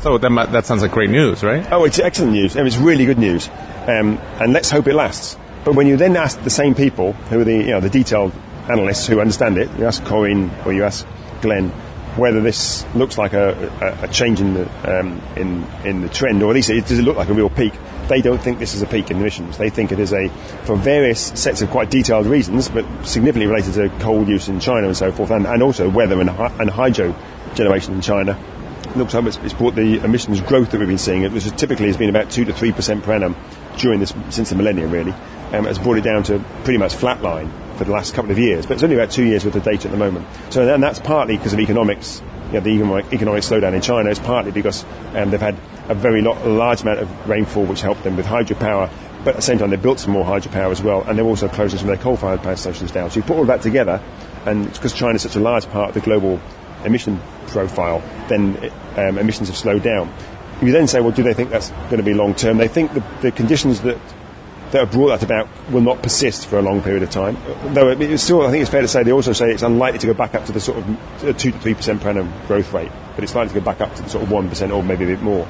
So that might- that sounds like great news, right? Oh, it's excellent news. It's really good news, um, and let's hope it lasts. But when you then ask the same people, who are the you know the detailed analysts who understand it, you ask Corinne or you ask Glenn whether this looks like a, a, a change in the um, in in the trend, or at least it, does it look like a real peak? They don't think this is a peak in emissions. They think it is a, for various sets of quite detailed reasons, but significantly related to coal use in China and so forth, and, and also weather and, and hydro generation in China looks like it's, brought the emissions growth that we've been seeing, which is typically has been about 2 to 3% per annum during this, since the millennium really, um, has brought it down to pretty much flat line for the last couple of years. But it's only about two years worth of data at the moment. So and that's partly because of economics, you know, the economic, economic slowdown in China. It's partly because um, they've had a very a large amount of rainfall which helped them with hydropower. But at the same time, they built some more hydropower as well, and they're also closing some of their coal-fired power stations down. So you put all that together, and it's because China is such a large part of the global emission profile, then um, emissions have slowed down. You then say, well, do they think that's going to be long term? They think the, the conditions that that have brought that about will not persist for a long period of time. Though it- it's still, I think it's fair to say they also say it's unlikely to go back up to the sort of uh, two to three percent per annum growth rate, but it's likely to go back up to the sort of one percent or maybe a bit more.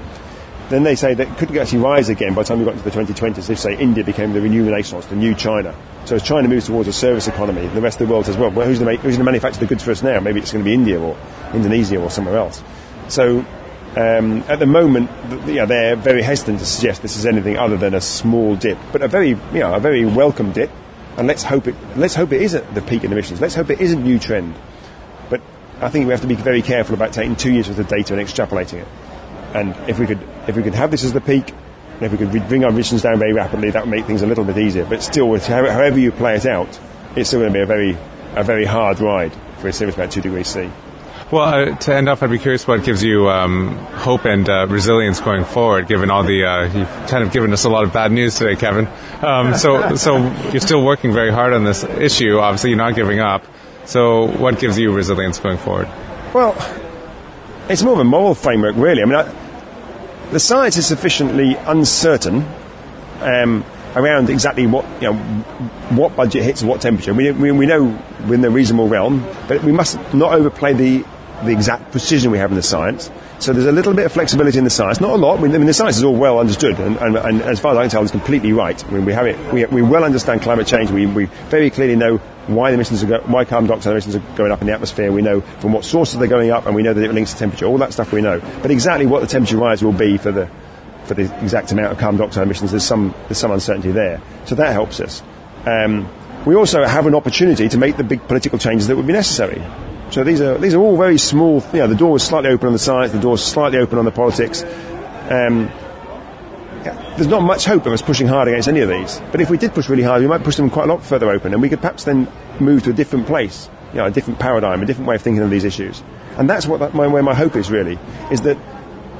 Then they say that could actually rise again by the time we got into the 2020s if, say, India became the new renaissance, the new China. So as China moves towards a service economy, the rest of the world says, well, well who's going to manufacture the goods for us now? Maybe it's going to be India or Indonesia or somewhere else. So um, at the moment, they're very hesitant to suggest this is anything other than a small dip, but a very, you know, a very welcome dip. And let's hope it, let's hope it isn't the peak in emissions. Let's hope it isn't new trend. But I think we have to be very careful about taking two years worth of data and extrapolating it. And if we could, if we could have this as the peak, and if we could re- bring our emissions down very rapidly, that would make things a little bit easier. But still, however you play it out, it's still going to be a very, a very hard ride for a series about two degrees C. Well, uh, to end off, I'd be curious what gives you um, hope and uh, resilience going forward, given all the uh, you've kind of given us a lot of bad news today, Kevin. Um, so, so you're still working very hard on this issue. Obviously, you're not giving up. So, what gives you resilience going forward? Well, it's more of a moral framework, really. I mean, I, the science is sufficiently uncertain um, around exactly what you know, what budget hits what temperature. We, we, we know within a reasonable realm, but we must not overplay the the exact precision we have in the science. So there's a little bit of flexibility in the science, not a lot. I mean, the science is all well understood, and, and, and as far as I can tell, it's completely right. I mean, we have it. We, we well understand climate change. We, we very clearly know why the emissions are go, why carbon dioxide emissions are going up in the atmosphere. We know from what sources they're going up, and we know that it links to temperature. All that stuff we know. But exactly what the temperature rise will be for the for the exact amount of carbon dioxide emissions, there's some there's some uncertainty there. So that helps us. Um, we also have an opportunity to make the big political changes that would be necessary. So these are these are all very small. You know, the door is slightly open on the science, the door is slightly open on the politics. Um, there's not much hope of us pushing hard against any of these. But if we did push really hard, we might push them quite a lot further open, and we could perhaps then move to a different place, you know, a different paradigm, a different way of thinking of these issues. And that's what that, my, where my hope is really, is that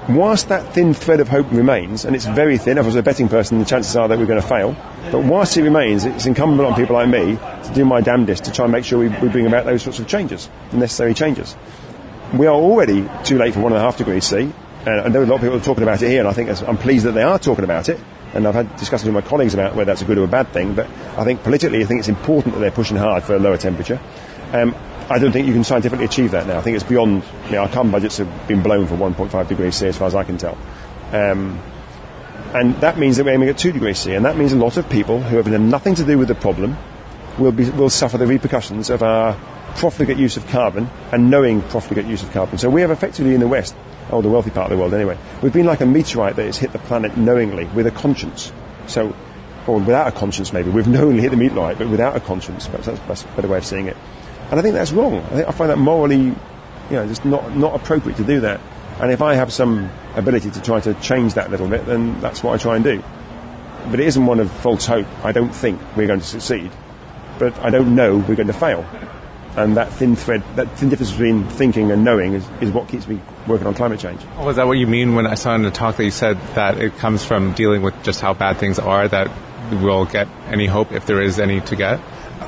whilst that thin thread of hope remains, and it's very thin, if I was a betting person, the chances are that we're going to fail, but whilst it remains, it's incumbent on people like me to do my damnedest to try and make sure we, we bring about those sorts of changes, the necessary changes. We are already too late for one and a half degrees C, and I know a lot of people are talking about it here, and I think I'm pleased that they are talking about it. And I've had discussions with my colleagues about whether that's a good or a bad thing, but I think politically, I think it's important that they're pushing hard for a lower temperature. Um, I don't think you can scientifically achieve that now. I think it's beyond, you know, our carbon budgets have been blown for 1.5 degrees C as far as I can tell. Um, and that means that we're aiming at 2 degrees C, and that means a lot of people who have nothing to do with the problem will, be, will suffer the repercussions of our profligate use of carbon and knowing profligate use of carbon. So we have effectively in the West, or the wealthy part of the world anyway, we've been like a meteorite that has hit the planet knowingly with a conscience. So, or without a conscience maybe. We've knowingly hit the meteorite, but without a conscience. Perhaps that's, that's a better way of seeing it. And I think that's wrong. I, think I find that morally, you know, just not, not appropriate to do that. And if I have some ability to try to change that a little bit, then that's what I try and do. But it isn't one of false hope. I don't think we're going to succeed. But I don't know we're going to fail. And that thin thread, that thin difference between thinking and knowing is, is what keeps me working on climate change. Oh, is that what you mean when I saw in the talk that you said that it comes from dealing with just how bad things are that we'll get any hope if there is any to get?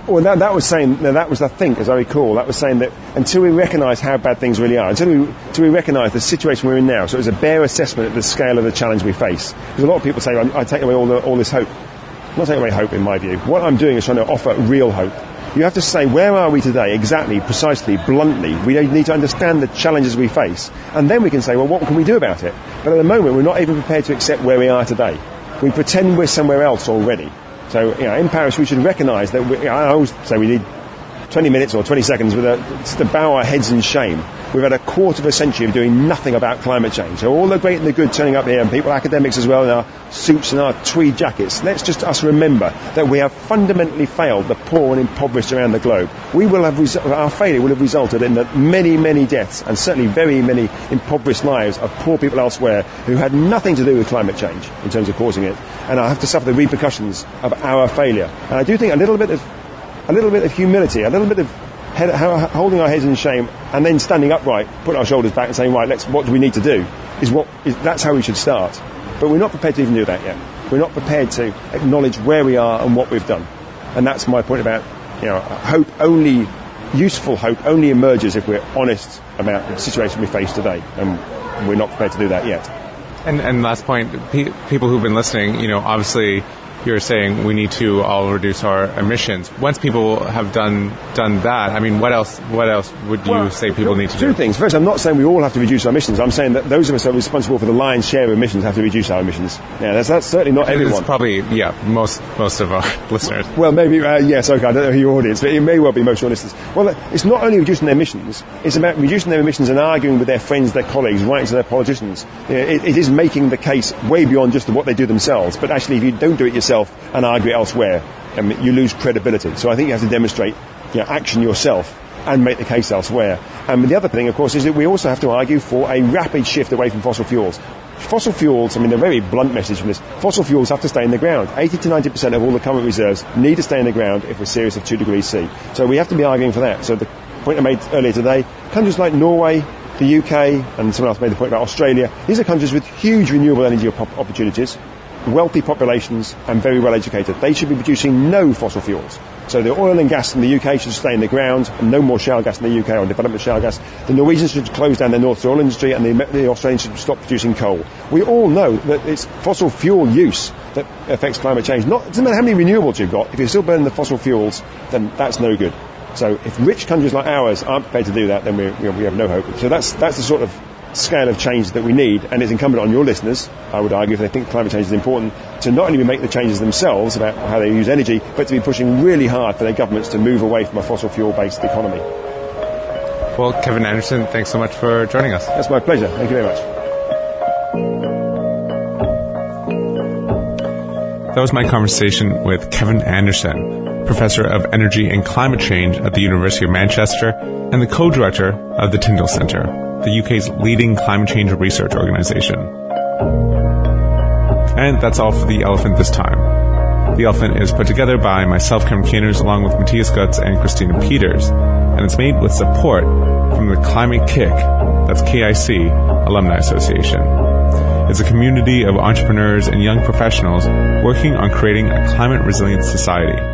Well, that, that was saying, that was, I think, as I recall, that was saying that until we recognise how bad things really are, until we, until we recognise the situation we're in now, so it was a bare assessment of the scale of the challenge we face. Because a lot of people say, I, I take away all, the, all this hope. I'm not taking away hope, in my view. What I'm doing is trying to offer real hope. You have to say, where are we today, exactly, precisely, bluntly? We need to understand the challenges we face. And then we can say, well, what can we do about it? But at the moment, we're not even prepared to accept where we are today. We pretend we're somewhere else already. So, you know, in Paris, we should recognise that we, I always say we need 20 minutes or 20 seconds with a, to bow our heads in shame. We've had a quarter of a century of doing nothing about climate change. So all the great and the good turning up here, and people, academics as well, in our suits and our tweed jackets. Let's just us remember that we have fundamentally failed the poor and impoverished around the globe. We will have resu- our failure will have resulted in the many, many deaths, and certainly very many impoverished lives of poor people elsewhere who had nothing to do with climate change in terms of causing it, and I have to suffer the repercussions of our failure. And I do think a little bit of a little bit of humility, a little bit of head, holding our heads in shame, and then standing upright, putting our shoulders back, and saying, "Right, let's. What do we need to do?" Is what is, that's how we should start. But we're not prepared to even do that yet. We're not prepared to acknowledge where we are and what we've done, and that's my point about you know hope. Only useful hope only emerges if we're honest about the situation we face today, and we're not prepared to do that yet. And, and last point, pe- people who've been listening, you know, obviously you're saying we need to all reduce our emissions. Once people have done done that, I mean, what else? What else would you well, say people need to two do? Two things. First, I'm not saying we all have to reduce our emissions. I'm saying that those of us who are responsible for the lion's share of emissions have to reduce our emissions. Yeah, that's, that's certainly not everyone. It's probably yeah, most most of our listeners. Well, maybe uh, yes. Okay, I don't know who your audience, but it may well be most of your listeners. Well, it's not only reducing their emissions; it's about reducing their emissions and arguing with their friends, their colleagues, writing to their politicians. it, it is making the case way beyond just what they do themselves. But actually, if you don't do it yourself and argue elsewhere, um, you lose credibility. So I think you have to demonstrate you know, action yourself and make the case elsewhere. And the other thing, of course, is that we also have to argue for a rapid shift away from fossil fuels. Fossil fuels, I mean, a very blunt message from this, fossil fuels have to stay in the ground. 80 to 90% of all the current reserves need to stay in the ground if we're serious of 2 degrees C. So we have to be arguing for that. So the point I made earlier today, countries like Norway, the UK, and someone else made the point about Australia, these are countries with huge renewable energy opportunities wealthy populations and very well educated. They should be producing no fossil fuels. So the oil and gas in the UK should stay in the ground, and no more shale gas in the UK or development shale gas. The Norwegians should close down their North oil industry, and the, the Australians should stop producing coal. We all know that it's fossil fuel use that affects climate change. Not, it doesn't matter how many renewables you've got, if you're still burning the fossil fuels, then that's no good. So if rich countries like ours aren't prepared to do that, then we, we have no hope. So that's, that's the sort of scale of change that we need, and it's incumbent on your listeners, I would argue, if they think climate change is important, to not only make the changes themselves about how they use energy, but to be pushing really hard for their governments to move away from a fossil fuel based economy. Well, Kevin Anderson, thanks so much for joining us. That's my pleasure. Thank you very much. That was my conversation with Kevin Anderson, Professor of Energy and Climate Change at the University of Manchester and the co-director of the Tyndall Centre the UK's leading climate change research organization. And that's all for The Elephant this time. The Elephant is put together by myself, Cameron Caners, along with Matthias Gutz and Christina Peters, and it's made with support from the Climate KIC That's KIC Alumni Association. It's a community of entrepreneurs and young professionals working on creating a climate resilient society.